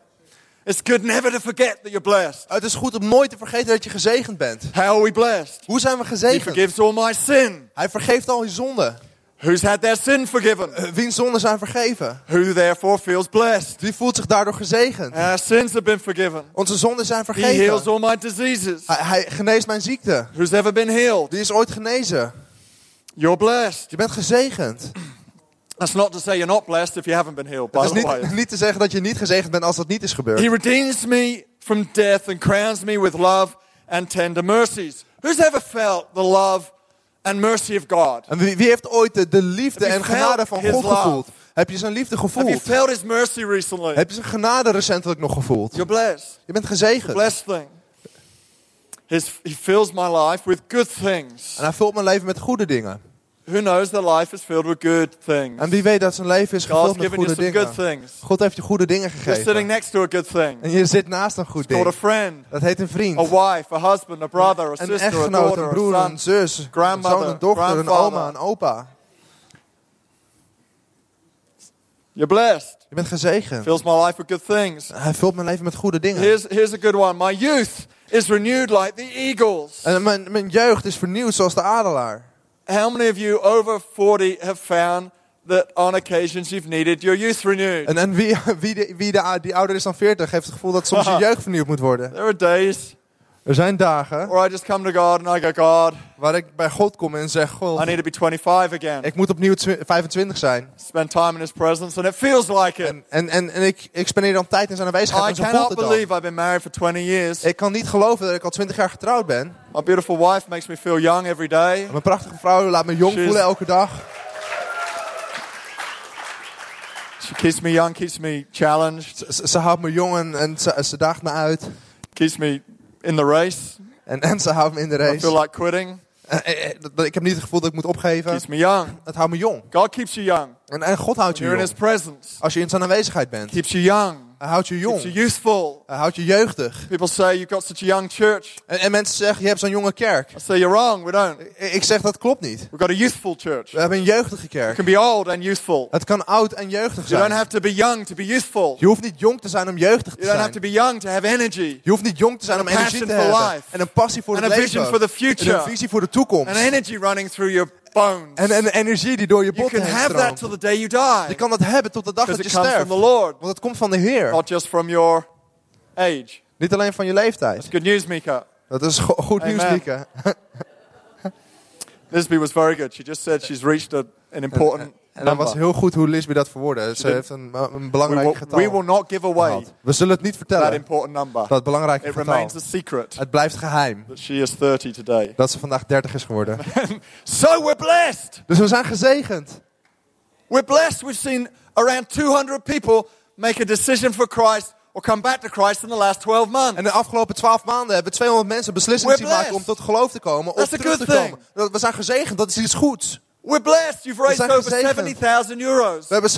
Speaker 1: It's good never to forget that you're blessed.
Speaker 2: Het is goed om nooit te vergeten dat je gezegend bent.
Speaker 1: How are we blessed?
Speaker 2: Hoe zijn we
Speaker 1: He
Speaker 2: gezegend?
Speaker 1: forgives all my sin.
Speaker 2: Hij vergeeft al je zonden.
Speaker 1: Who's had their sin forgiven?
Speaker 2: Eh, Wiens zonden zijn vergeven?
Speaker 1: Who therefore feels blessed?
Speaker 2: Die voelt zich daardoor gezegend.
Speaker 1: Our sins have been forgiven.
Speaker 2: Onze zonden zijn
Speaker 1: He heals
Speaker 2: vergeven.
Speaker 1: all my diseases.
Speaker 2: Hij, hij geneest mijn ziekte.
Speaker 1: Who's ever been healed?
Speaker 2: Die is ooit genezen.
Speaker 1: You're blessed.
Speaker 2: Je bent gezegend.
Speaker 1: That's not to say you're not blessed if you haven't been healed, by
Speaker 2: Het is niet, niet te zeggen dat je niet gezegend bent als dat niet is gebeurd.
Speaker 1: He redeems me from death and crowns me with love and tender mercies. Who's ever felt the love and mercy of God?
Speaker 2: En wie, wie heeft ooit de, de liefde en genade van God gevoeld? Heb je zijn liefde
Speaker 1: Have you
Speaker 2: gevoeld?
Speaker 1: felt His mercy recently?
Speaker 2: Heb je zijn genade recentelijk nog gevoeld?
Speaker 1: You're blessed.
Speaker 2: Je bent gezegend.
Speaker 1: Blessed thing. His, he fills my life with good things.
Speaker 2: En hij vult mijn leven met goede dingen.
Speaker 1: Who knows that life is filled with good things?
Speaker 2: En wie weet dat zijn leven is gevuld met goede dingen. God heeft je goede dingen
Speaker 1: You're sitting
Speaker 2: gegeven.
Speaker 1: next to a good thing.
Speaker 2: En je zit naast een goed
Speaker 1: Called a
Speaker 2: ding.
Speaker 1: friend,
Speaker 2: Dat heet een vriend.
Speaker 1: a wife, a husband, a brother, a
Speaker 2: Een
Speaker 1: sister, a
Speaker 2: echtgenoot,
Speaker 1: daughter,
Speaker 2: een
Speaker 1: a
Speaker 2: broer,
Speaker 1: son.
Speaker 2: een zus, een
Speaker 1: grandmother,
Speaker 2: zoon, een dochter, een oma, een opa.
Speaker 1: You're blessed.
Speaker 2: Je bent gezegend.
Speaker 1: Fills my life with good things.
Speaker 2: Hij vult mijn leven met goede dingen.
Speaker 1: Here's, here's a good one. My youth is renewed like the eagles.
Speaker 2: En mijn, mijn jeugd is vernieuwd zoals de adelaar.
Speaker 1: How many of you over 40 have found that on occasions you've needed your youth renewed?
Speaker 2: En, en wie, [laughs] wie, de, wie de, die ouder is dan 40 heeft het gevoel dat soms je jeugd vernieuwd moet worden.
Speaker 1: There are days
Speaker 2: Er zijn dagen
Speaker 1: where I just come to God and I go, God,
Speaker 2: waar ik bij God kom en zeg,
Speaker 1: I
Speaker 2: God,
Speaker 1: need to be 25 again.
Speaker 2: ik moet opnieuw twi- 25 zijn.
Speaker 1: Spend time in His presence and it feels like it.
Speaker 2: En, en, en, en ik, ik spendeer dan tijd in zijn aanwezigheid
Speaker 1: I
Speaker 2: en zo voelt
Speaker 1: cannot
Speaker 2: het dan.
Speaker 1: believe I've been married for 20 years.
Speaker 2: Ik kan niet geloven dat ik al 20 jaar getrouwd ben.
Speaker 1: My beautiful wife makes me feel young every day.
Speaker 2: Mijn prachtige vrouw laat me jong
Speaker 1: She's-
Speaker 2: voelen elke dag.
Speaker 1: She keeps me young, keeps me challenged,
Speaker 2: Ze, ze houdt me jong en, en ze, ze daagt me uit.
Speaker 1: keeps me in the race.
Speaker 2: En, en ze houdt me in de
Speaker 1: I feel
Speaker 2: race.
Speaker 1: like quitting.
Speaker 2: En- en- dat- ik heb niet het gevoel dat ik moet opgeven.
Speaker 1: Keeps me young.
Speaker 2: Het houdt me jong.
Speaker 1: God keeps you young.
Speaker 2: En, en God houdt je
Speaker 1: You're in His
Speaker 2: jong.
Speaker 1: presence.
Speaker 2: Als je in zijn aanwezigheid bent.
Speaker 1: Keeps you young.
Speaker 2: Hij houdt je
Speaker 1: Keeps you
Speaker 2: jong.
Speaker 1: youthful.
Speaker 2: Hij houdt je jeugdig.
Speaker 1: People say you've got such a young church.
Speaker 2: En, en mensen zeggen, je hebt zo'n jonge kerk.
Speaker 1: I say you're wrong. We don't.
Speaker 2: Ik ik zeg, dat klopt niet.
Speaker 1: We've got a youthful church.
Speaker 2: We hebben een jeugdige
Speaker 1: It
Speaker 2: kerk.
Speaker 1: can be old and youthful.
Speaker 2: Het kan oud en jeugdig
Speaker 1: You don't
Speaker 2: zijn.
Speaker 1: have to be young to be youthful.
Speaker 2: Je hoeft niet jong te zijn om jeugdig te
Speaker 1: You don't have to
Speaker 2: zijn.
Speaker 1: be young to have energy.
Speaker 2: Je hoeft niet jong te zijn
Speaker 1: And
Speaker 2: om energie te hebben.
Speaker 1: life.
Speaker 2: En een passie voor
Speaker 1: And
Speaker 2: het
Speaker 1: a vision for
Speaker 2: leven.
Speaker 1: the
Speaker 2: En
Speaker 1: future.
Speaker 2: een visie voor de toekomst.
Speaker 1: And energy running through your bones.
Speaker 2: En, en energie die door je
Speaker 1: You
Speaker 2: botten
Speaker 1: can
Speaker 2: heen
Speaker 1: have that
Speaker 2: stroomt.
Speaker 1: till the day you die.
Speaker 2: Je kan dat hebben tot de dag dat je
Speaker 1: it comes from
Speaker 2: sterft.
Speaker 1: the Lord,
Speaker 2: Want het komt van de Heer.
Speaker 1: not just from your age.
Speaker 2: Niet alleen van je leeftijd.
Speaker 1: It's good news, Mika.
Speaker 2: Dat is go- goed nieuws,
Speaker 1: Amen.
Speaker 2: Lieke.
Speaker 1: Lisby [laughs] was very good. She just said she's reached a, an important
Speaker 2: En dat was heel goed hoe Lisby dat verwoordde. Ze heeft een, een
Speaker 1: We
Speaker 2: belangrijk
Speaker 1: will,
Speaker 2: getal
Speaker 1: we will not give away
Speaker 2: gehaald. We zullen het niet
Speaker 1: that
Speaker 2: vertellen,
Speaker 1: important number.
Speaker 2: dat belangrijke
Speaker 1: It
Speaker 2: getal.
Speaker 1: remains a secret
Speaker 2: Het blijft geheim
Speaker 1: that she is 30 today. [laughs]
Speaker 2: dat ze vandaag 30 is geworden. [laughs]
Speaker 1: So we're blessed.
Speaker 2: Dus we zijn gezegend.
Speaker 1: We're blessed. We've seen around 200 people make a decision for Christ or come back to Christ in the last 12 months.
Speaker 2: En de afgelopen 12 maanden hebben 200 mensen beslissingen zien maken om tot geloof te komen. Of
Speaker 1: That's
Speaker 2: terug te komen. We zijn gezegend, dat is iets goeds.
Speaker 1: We're blessed. You've raised over
Speaker 2: gezegend.
Speaker 1: 70,000 euros.
Speaker 2: We hebben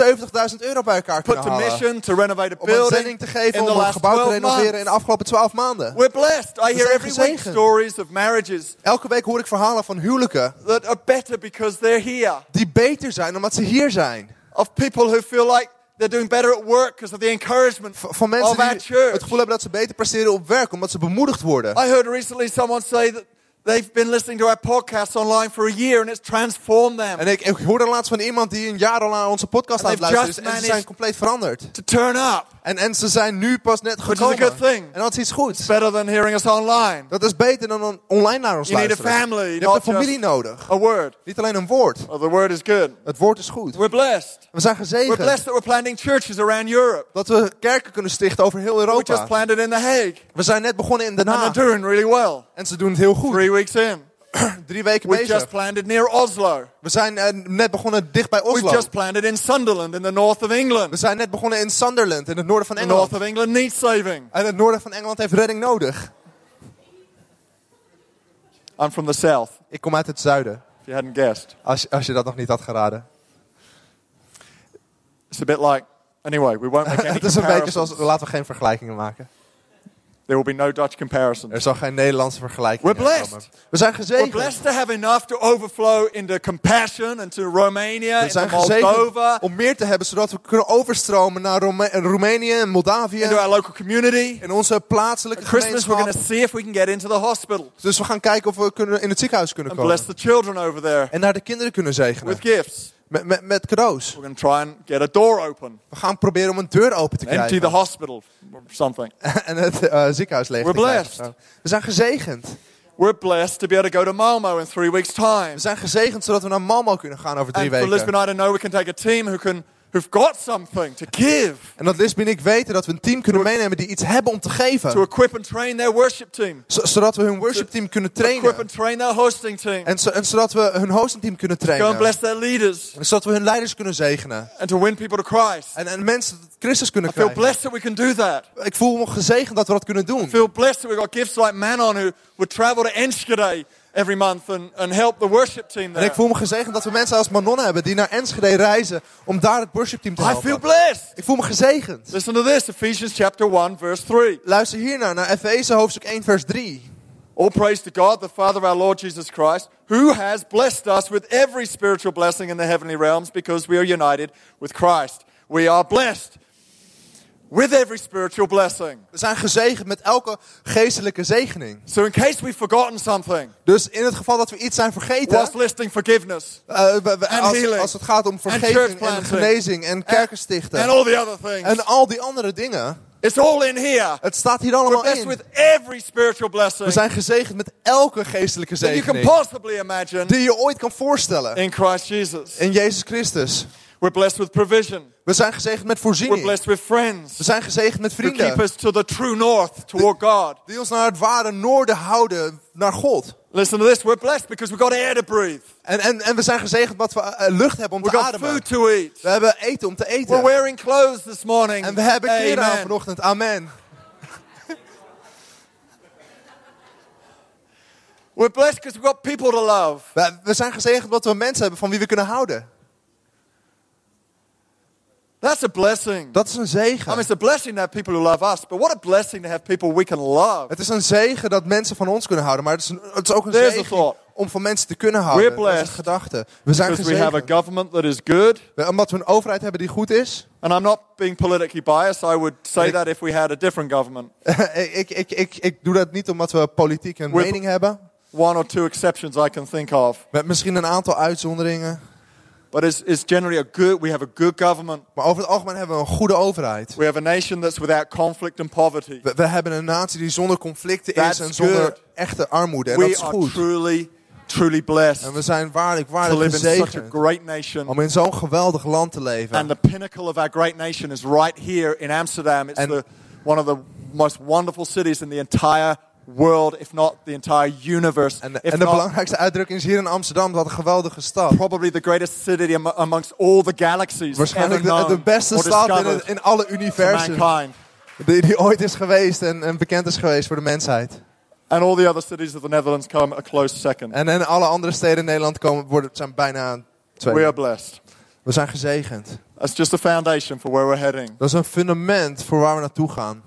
Speaker 2: 70.000 euro bij elkaar
Speaker 1: Put
Speaker 2: kunnen halen.
Speaker 1: mission to renovate a
Speaker 2: Om een
Speaker 1: building
Speaker 2: zending te geven om
Speaker 1: last
Speaker 2: gebouw te
Speaker 1: 12
Speaker 2: renoveren in de afgelopen 12 maanden.
Speaker 1: We're blessed. I hear every week stories of marriages
Speaker 2: Elke week hoor ik verhalen van huwelijken
Speaker 1: that are better because they're here.
Speaker 2: die beter zijn omdat ze hier zijn.
Speaker 1: Of people who feel like they're doing better at work because of the encouragement
Speaker 2: V- Van mensen
Speaker 1: of
Speaker 2: die het gevoel hebben dat ze beter presteren op werk omdat ze bemoedigd worden.
Speaker 1: I heard recently someone say that they've been listening to our podcast online for a year and it's transformed them.
Speaker 2: En ik, ik hoorde laatst van iemand die een jaar al naar onze podcast aan
Speaker 1: And
Speaker 2: het luisteren is. En ze zijn compleet veranderd.
Speaker 1: to turn up.
Speaker 2: En, en ze zijn nu pas net
Speaker 1: is a
Speaker 2: gekomen.
Speaker 1: good thing.
Speaker 2: En dat is iets goeds.
Speaker 1: Better than hearing us online.
Speaker 2: Dat is beter dan on- online naar ons
Speaker 1: You need a
Speaker 2: luisteren.
Speaker 1: family,
Speaker 2: Je hebt een familie nodig.
Speaker 1: A word.
Speaker 2: Niet alleen een woord.
Speaker 1: Oh, the word is good.
Speaker 2: Het woord is goed.
Speaker 1: We're blessed.
Speaker 2: We zijn
Speaker 1: We're blessed
Speaker 2: gezegend
Speaker 1: that we're planting churches around Europe.
Speaker 2: dat we kerken kunnen stichten over heel
Speaker 1: We just
Speaker 2: Europa.
Speaker 1: planted in The Hague.
Speaker 2: We zijn net begonnen in Den
Speaker 1: And
Speaker 2: Haag.
Speaker 1: they're doing really well.
Speaker 2: En ze doen het heel goed.
Speaker 1: Three weeks in. [clears throat]
Speaker 2: Drie weken
Speaker 1: We
Speaker 2: bezig.
Speaker 1: just planted near Oslo.
Speaker 2: We zijn eh, net begonnen dicht bij Oslo.
Speaker 1: just planted in Sunderland in the north of
Speaker 2: We
Speaker 1: England.
Speaker 2: zijn net begonnen in Sunderland, in het noorden van
Speaker 1: The
Speaker 2: Engeland.
Speaker 1: north of England needs saving.
Speaker 2: En het noorden van Engeland heeft redding nodig.
Speaker 1: I'm from the south,
Speaker 2: Ik kom uit het zuiden,
Speaker 1: if you hadn't guessed.
Speaker 2: als, als je dat nog niet had geraden.
Speaker 1: It's a bit like, anyway, we won't make [laughs] any
Speaker 2: het is een beetje zoals, laten we geen vergelijkingen maken.
Speaker 1: There will be no Dutch comparisons.
Speaker 2: Er zal geen Nederlandse vergelijking
Speaker 1: We're blessed.
Speaker 2: komen. We zijn
Speaker 1: We're
Speaker 2: gezegend.
Speaker 1: blessed to have enough to overflow into compassion and to Romania,
Speaker 2: We zijn
Speaker 1: Moldova,
Speaker 2: gezegend om meer te hebben, zodat we kunnen overstromen naar Rome- Roemenië en Moldavië.
Speaker 1: into our local community.
Speaker 2: In onze plaatselijke
Speaker 1: At Christmas, we're going
Speaker 2: gemeenschap.
Speaker 1: to see if we can get into the hospital
Speaker 2: Dus we gaan kijken of we kunnen in het ziekenhuis kunnen
Speaker 1: and
Speaker 2: komen.
Speaker 1: bless the children over there
Speaker 2: En naar de kinderen kunnen zegenen.
Speaker 1: with gifts.
Speaker 2: Met, met, met cadeaus.
Speaker 1: We're going to try and get a door open,
Speaker 2: We gaan proberen om een deur open te
Speaker 1: empty the
Speaker 2: krijgen.
Speaker 1: hospital or something. [laughs]
Speaker 2: en het eh, ziekenhuis leeg
Speaker 1: We're
Speaker 2: krijgen.
Speaker 1: blessed.
Speaker 2: We zijn gezegend.
Speaker 1: We're blessed to be able to go to Malmo in three weeks' time.
Speaker 2: We zijn gezegend zodat we naar Malmo kunnen gaan over drie
Speaker 1: And for
Speaker 2: weken.
Speaker 1: Lisbon, I know we can take a team who can, who've got something to give,
Speaker 2: En dat Lisbon en ik weten dat we een team kunnen meenemen die iets hebben om te
Speaker 1: to
Speaker 2: geven.
Speaker 1: equip and train their worship team,
Speaker 2: Zo- zodat we hun worshipteam kunnen
Speaker 1: equip
Speaker 2: trainen.
Speaker 1: and train their hosting team,
Speaker 2: En, zo- en zodat we hun hostingteam kunnen
Speaker 1: go and
Speaker 2: trainen.
Speaker 1: bless their leaders,
Speaker 2: En zodat we hun leiders kunnen zegenen.
Speaker 1: and to win people to Christ.
Speaker 2: En, en mensen Christus kunnen
Speaker 1: I feel
Speaker 2: krijgen.
Speaker 1: blessed that we can do that.
Speaker 2: Ik voel me gezegend dat we dat kunnen doen.
Speaker 1: I feel blessed that we've got gifts like Manon who would travel to Enschede every month and, and help the worship team
Speaker 2: En
Speaker 1: there.
Speaker 2: ik voel me gezegend dat we mensen als Manon hebben die naar Enschede reizen om daar het worshipteam te
Speaker 1: I feel
Speaker 2: helpen.
Speaker 1: blessed.
Speaker 2: Ik voel me gezegend.
Speaker 1: Listen to this, Ephesians chapter 1 verse 3.
Speaker 2: Luister hiernaar naar Efeze hoofdstuk 1 vers 3.
Speaker 1: All praise to God, the Father of our Lord Jesus Christ, who has blessed us with every spiritual blessing in the heavenly realms because we are united with Christ. We are blessed with every spiritual blessing.
Speaker 2: We zijn gezegend met elke geestelijke zegening.
Speaker 1: So, in case we've forgotten something,
Speaker 2: Dus in het geval dat we iets zijn vergeten,
Speaker 1: whilst listing forgiveness
Speaker 2: eh, we- we-
Speaker 1: And
Speaker 2: als,
Speaker 1: healing.
Speaker 2: als het gaat om vergeving en genezing en kerken stichten
Speaker 1: and all the other things,
Speaker 2: en al die andere dingen,
Speaker 1: it's all in here.
Speaker 2: het staat hier allemaal
Speaker 1: blessed
Speaker 2: in.
Speaker 1: with every spiritual
Speaker 2: We
Speaker 1: blessing
Speaker 2: zijn gezegend met elke geestelijke
Speaker 1: that you can
Speaker 2: zegening
Speaker 1: possibly imagine
Speaker 2: die je ooit kan voorstellen
Speaker 1: in Christ Jesus.
Speaker 2: in Jezus Christus.
Speaker 1: We're blessed with provision.
Speaker 2: We zijn gezegend met
Speaker 1: We're
Speaker 2: voorziening.
Speaker 1: blessed with friends
Speaker 2: We zijn gezegend met
Speaker 1: who keep
Speaker 2: vrienden
Speaker 1: us to the true north toward God.
Speaker 2: die ons naar het ware noorden houden, naar God.
Speaker 1: Listen to this. We're blessed because we've got air to breathe.
Speaker 2: En, en, en we zijn gezegend dat we eh, lucht hebben om
Speaker 1: We've
Speaker 2: te
Speaker 1: got
Speaker 2: ademen.
Speaker 1: food to eat.
Speaker 2: We hebben eten om te
Speaker 1: We're
Speaker 2: eten.
Speaker 1: wearing clothes this morning.
Speaker 2: En we hebben kleren aan vanochtend. Amen. [laughs]
Speaker 1: We're blessed because we've got people to love.
Speaker 2: We, we zijn gezegend dat we mensen hebben van wie we kunnen houden.
Speaker 1: That's a blessing.
Speaker 2: Dat is een
Speaker 1: I mean,
Speaker 2: zegen.
Speaker 1: it's a blessing to have people who love us, but what a blessing to have people we can love.
Speaker 2: Het is een zegen dat mensen van ons kunnen houden. Maar het is, een- het is ook een
Speaker 1: There's
Speaker 2: zegen om van mensen te kunnen houden.
Speaker 1: We're
Speaker 2: Dat is
Speaker 1: blessed
Speaker 2: gedachte. We zijn
Speaker 1: Because we have a
Speaker 2: gezegend.
Speaker 1: government that is good.
Speaker 2: We- Omdat we een overheid hebben die goed is.
Speaker 1: And I'm not being politically biased. I would say
Speaker 2: Ik-
Speaker 1: that if we had a different government. [laughs]
Speaker 2: ik, ik, ik, ik doe dat niet omdat we politiek een
Speaker 1: We're-
Speaker 2: mening hebben.
Speaker 1: One or two exceptions I can think of.
Speaker 2: Met misschien een aantal uitzonderingen.
Speaker 1: But it's, it's generally a good, we have a good government.
Speaker 2: Maar over het algemeen hebben we een goede overheid.
Speaker 1: We have a nation that's without conflict and poverty.
Speaker 2: We, we hebben een natie die zonder conflicten is en zonder
Speaker 1: good.
Speaker 2: echte armoede. En dat is
Speaker 1: are
Speaker 2: goed.
Speaker 1: truly, truly blessed
Speaker 2: En we zijn waarlijk,
Speaker 1: to
Speaker 2: waarlijk
Speaker 1: live in such a
Speaker 2: gezegend
Speaker 1: great nation.
Speaker 2: om in zo'n geweldig land te
Speaker 1: And
Speaker 2: leven.
Speaker 1: the pinnacle of our great nation is right here in Amsterdam. It's
Speaker 2: And-
Speaker 1: the, one of the most wonderful cities in the entire world, if not the entire universe.
Speaker 2: En,
Speaker 1: if
Speaker 2: en de
Speaker 1: not
Speaker 2: belangrijkste uitdrukking is hier in Amsterdam, dat een geweldige stad.
Speaker 1: probably the greatest city am- amongst all the galaxies
Speaker 2: Waarschijnlijk de, de beste stad in, het- in alle universum.
Speaker 1: mankind.
Speaker 2: Die, die ooit is geweest en, en bekend is geweest voor de mensheid.
Speaker 1: And all the other cities of the Netherlands come a close second.
Speaker 2: En, en alle andere steden in Nederland komen, worden, zijn bijna
Speaker 1: We
Speaker 2: twee.
Speaker 1: are blessed.
Speaker 2: We zijn gezegend.
Speaker 1: That's just a foundation for where we're heading.
Speaker 2: Dat is een fundament voor waar we naartoe gaan.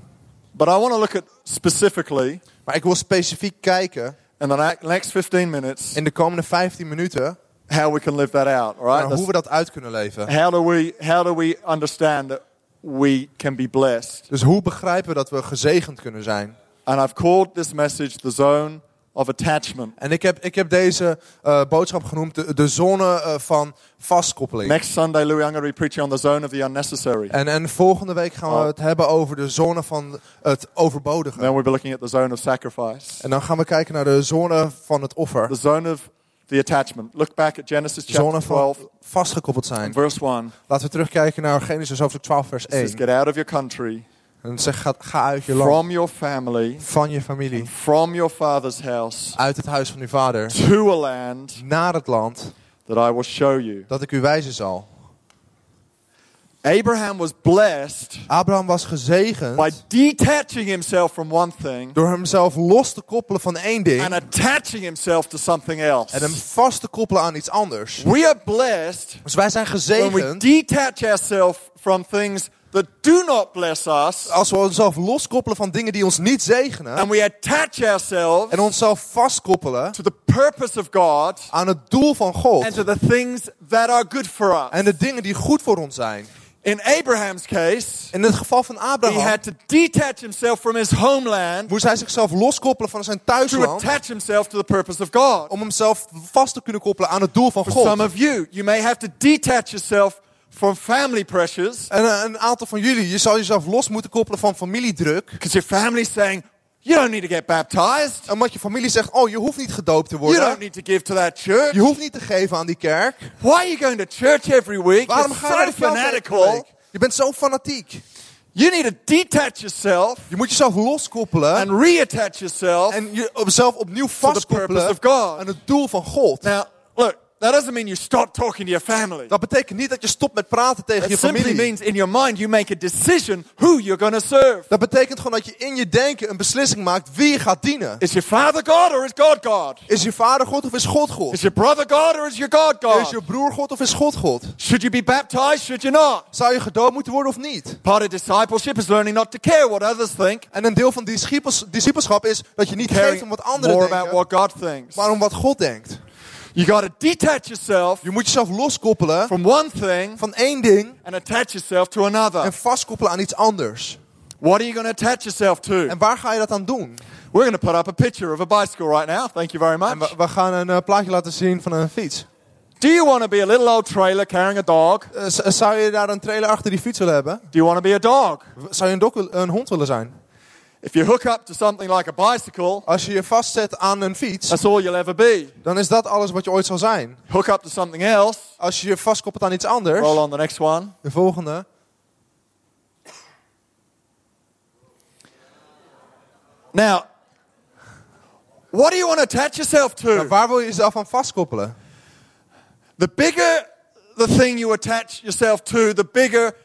Speaker 1: But I want to look at specifically
Speaker 2: Maar ik wil specifiek kijken
Speaker 1: in the ne- next 15 minutes
Speaker 2: in de komende 15 minuten
Speaker 1: how we can live that out. All right?
Speaker 2: hoe we dat uit kunnen leven.
Speaker 1: How do we how do we understand that we can be blessed?
Speaker 2: Dus hoe begrijpen we dat we gezegend kunnen zijn?
Speaker 1: And I've called this message the zone of attachment.
Speaker 2: En ik heb, ik heb deze eh, boodschap genoemd de, de zone eh, van vastkoppeling.
Speaker 1: Next Sunday, Louis, I'm going to be preaching on the zone of the unnecessary.
Speaker 2: En, en volgende week gaan we
Speaker 1: Oh.
Speaker 2: het hebben over de zone van het overbodige.
Speaker 1: Then we'll be looking at the zone of sacrifice.
Speaker 2: En dan gaan we kijken naar de zone van het offer.
Speaker 1: The zone of the attachment. Look back at Genesis chapter
Speaker 2: van
Speaker 1: 12,
Speaker 2: vastgekoppeld zijn.
Speaker 1: verse 1.
Speaker 2: Laten we terugkijken naar Genesis hoofdstuk 12 vers
Speaker 1: It says,
Speaker 2: 1.
Speaker 1: Get out of your country,
Speaker 2: En het zegt, ga, ga uit je land,
Speaker 1: from your family,
Speaker 2: van je familie,
Speaker 1: from your father's house,
Speaker 2: uit het huis van uw vader,
Speaker 1: to a land
Speaker 2: naar het land
Speaker 1: that I will show you.
Speaker 2: dat ik u wijzen zal.
Speaker 1: Abraham was blessed
Speaker 2: Abraham was gezegend
Speaker 1: by detaching himself from one thing
Speaker 2: door hemzelf los te koppelen van één ding
Speaker 1: and attaching himself to something else.
Speaker 2: en hem vast te koppelen aan iets anders.
Speaker 1: We are blessed
Speaker 2: Dus wij zijn
Speaker 1: when we
Speaker 2: gezegend
Speaker 1: detach ourselves from things that do not bless us
Speaker 2: als we onszelf loskoppelen van dingen die ons niet zegenen
Speaker 1: and we attach ourselves
Speaker 2: en onszelf vastkoppelen
Speaker 1: to the purpose of God
Speaker 2: aan het doel van God
Speaker 1: and to the things that are good for us.
Speaker 2: en de dingen die goed voor ons zijn.
Speaker 1: In Abraham's case,
Speaker 2: In het geval van
Speaker 1: he
Speaker 2: Abraham
Speaker 1: had to detach himself from his homeland
Speaker 2: moest hij zichzelf loskoppelen van zijn
Speaker 1: to
Speaker 2: thuisland
Speaker 1: attach himself to the purpose of God.
Speaker 2: om hemzelf vast te kunnen koppelen aan het doel van
Speaker 1: For some
Speaker 2: God.
Speaker 1: of you, you may have to detach yourself from family pressures
Speaker 2: En eh, een aantal van jullie, je zal jezelf los moeten koppelen van familiedruk.
Speaker 1: because your family's saying, you don't need to get baptized.
Speaker 2: Omdat je familie zegt, oh je hoeft niet gedoopt te
Speaker 1: You don't
Speaker 2: worden.
Speaker 1: need to give to that church.
Speaker 2: Je hoeft niet te geven aan die kerk.
Speaker 1: Why are you going to church every week?
Speaker 2: Waarom
Speaker 1: You're
Speaker 2: ga je naar
Speaker 1: so
Speaker 2: de kerk elke
Speaker 1: fanatical.
Speaker 2: week? Je bent zo fanatiek.
Speaker 1: You need to detach yourself
Speaker 2: Je moet jezelf loskoppelen
Speaker 1: and reattach yourself.
Speaker 2: en jezelf opnieuw
Speaker 1: the purpose
Speaker 2: vastkoppelen
Speaker 1: of God.
Speaker 2: aan het doel van God.
Speaker 1: Now, look, that doesn't mean you stop talking to your family.
Speaker 2: Dat betekent niet dat je stopt met praten tegen je
Speaker 1: It simply
Speaker 2: familie.
Speaker 1: means in your mind you make a decision who you're going to serve.
Speaker 2: Dat betekent gewoon dat je in je denken een beslissing maakt wie je gaat dienen.
Speaker 1: Is your father God or is God God?
Speaker 2: Is je vader God of is God God?
Speaker 1: Is your brother God or is your God
Speaker 2: Is
Speaker 1: God?
Speaker 2: je broer God of is God God?
Speaker 1: Should you be baptized? Should you not?
Speaker 2: Zou je gedoopt moeten worden of niet?
Speaker 1: Part of discipleship is learning not to care what others think,
Speaker 2: En een deel van discipelschap is dat je niet geeft
Speaker 1: caring
Speaker 2: om wat anderen
Speaker 1: more about
Speaker 2: denken,
Speaker 1: what God thinks.
Speaker 2: maar om wat God denkt.
Speaker 1: You got to detach yourself
Speaker 2: Je moet jezelf loskoppelen
Speaker 1: from one thing
Speaker 2: van één ding
Speaker 1: and attach yourself to another.
Speaker 2: en vastkoppelen aan iets anders.
Speaker 1: What are you going to attach yourself to?
Speaker 2: En waar ga je dat aan doen?
Speaker 1: We're going to put up a picture of a bicycle right now. Thank you very
Speaker 2: En we,
Speaker 1: much.
Speaker 2: we gaan een eh, plaatje laten zien van een fiets.
Speaker 1: Do you want to be a little old trailer carrying a dog?
Speaker 2: Eh, z- zou je daar een trailer achter die fiets willen hebben?
Speaker 1: Do you want to be a dog?
Speaker 2: Zou je een, dok- een hond willen zijn?
Speaker 1: If you hook up to something like a bicycle,
Speaker 2: Als je je vastzet aan een fiets,
Speaker 1: that's all you'll ever be.
Speaker 2: dan is dat alles wat je ooit zal zijn.
Speaker 1: Hook up to something else.
Speaker 2: Als je je vastkoppelt aan iets anders,
Speaker 1: Roll on the next one.
Speaker 2: de volgende.
Speaker 1: Now, what do you want to attach yourself
Speaker 2: Nou,
Speaker 1: to?
Speaker 2: waar wil je jezelf aan vastkoppelen?
Speaker 1: The bigger the thing you attach yourself to, the bigger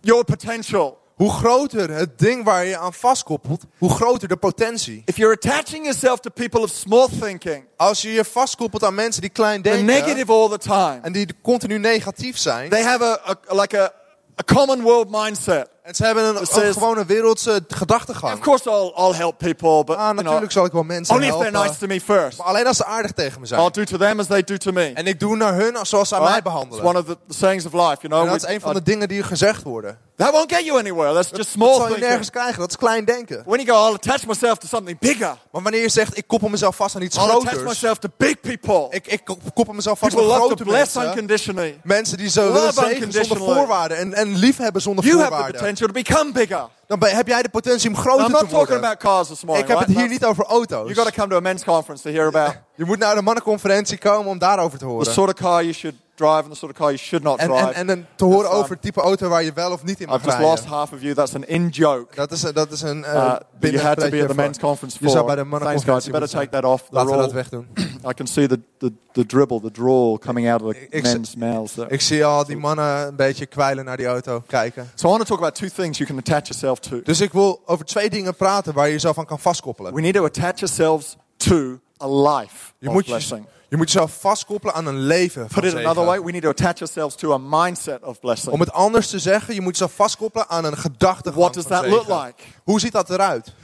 Speaker 1: your potential.
Speaker 2: Hoe groter het ding waar je aan vastkoppelt, hoe groter de potentie.
Speaker 1: If you're attaching yourself to people of small thinking,
Speaker 2: Als je je vastkoppelt aan mensen die klein denken
Speaker 1: negative all the time.
Speaker 2: en die continu negatief zijn,
Speaker 1: They have a, a like a, a common world mindset.
Speaker 2: En ze hebben een,
Speaker 1: says-
Speaker 2: gewone wereldse
Speaker 1: Of
Speaker 2: gedachtegang.
Speaker 1: course, I'll, I'll help people, but
Speaker 2: Ah,
Speaker 1: you know,
Speaker 2: natuurlijk zal ik wel mensen
Speaker 1: only if they're
Speaker 2: helpen.
Speaker 1: nice to me first.
Speaker 2: Maar alleen als ze aardig tegen me
Speaker 1: I'll
Speaker 2: zijn.
Speaker 1: do to them as they do to me.
Speaker 2: En ik doe naar hun zoals ze mij
Speaker 1: Right? It's
Speaker 2: behandelen.
Speaker 1: one of the, the sayings of life, you know.
Speaker 2: En dat is een van de dingen die gezegd worden.
Speaker 1: that won't get you anywhere. That's just
Speaker 2: Dat
Speaker 1: small
Speaker 2: zal je
Speaker 1: thinking.
Speaker 2: nergens krijgen, dat is klein denken.
Speaker 1: When you go, I'll attach myself to something bigger.
Speaker 2: Maar wanneer je zegt, ik koppel mezelf vast aan iets
Speaker 1: I'll attach
Speaker 2: groters.
Speaker 1: myself to big people.
Speaker 2: Ik, ik koppel mezelf vast
Speaker 1: People
Speaker 2: aan
Speaker 1: love to
Speaker 2: grote
Speaker 1: bless
Speaker 2: mensen.
Speaker 1: unconditionally.
Speaker 2: Mensen die zo willen zegenen zonder voorwaarden. En, en liefhebben zonder
Speaker 1: You
Speaker 2: voorwaarden.
Speaker 1: Potential to become bigger.
Speaker 2: Dan ben- heb jij de potentie om groter
Speaker 1: I'm
Speaker 2: te
Speaker 1: not talking
Speaker 2: worden.
Speaker 1: about cars this morning.
Speaker 2: Ik heb het
Speaker 1: right?
Speaker 2: hier niet over auto's.
Speaker 1: You got to come to a men's conference to hear about [laughs]
Speaker 2: Je moet naar de mannenconferentie komen om daarover te
Speaker 1: the
Speaker 2: horen.
Speaker 1: sort of car you should drive and the sort of car you should not
Speaker 2: En,
Speaker 1: drive.
Speaker 2: en, en een- te horen
Speaker 1: um,
Speaker 2: over het type auto waar je wel of niet in mag
Speaker 1: I've just lost
Speaker 2: rijden.
Speaker 1: half of you. That's an in joke.
Speaker 2: Dat is, dat is een
Speaker 1: Uh,
Speaker 2: uh,
Speaker 1: that you had to be at the men's conference
Speaker 2: Je zou
Speaker 1: for.
Speaker 2: bij de
Speaker 1: Thanks, guys.
Speaker 2: mannenconferentie
Speaker 1: You better
Speaker 2: moeten
Speaker 1: take that off. The
Speaker 2: Laten we dat
Speaker 1: roll.
Speaker 2: wegdoen. [clears throat]
Speaker 1: I can see the, the, the dribble, the drawl coming out of the
Speaker 2: Ik-
Speaker 1: men's mouths. there.
Speaker 2: Ik zie al die mannen een beetje kwijlen naar die auto kijken.
Speaker 1: So I want to talk about two things you can attach yourself to.
Speaker 2: Dus ik wil over twee dingen praten waar je jezelf aan kan vastkoppelen.
Speaker 1: We need to attach ourselves to a life
Speaker 2: Je
Speaker 1: of
Speaker 2: moet,
Speaker 1: blessing.
Speaker 2: je moet jezelf vastkoppelen aan een leven van
Speaker 1: Put it another way, we need to attach ourselves to a mindset of blessing.
Speaker 2: Om het anders te zeggen, je moet jezelf vastkoppelen aan een gedachtegang
Speaker 1: What does
Speaker 2: van
Speaker 1: that look like?
Speaker 2: Hoe ziet dat eruit?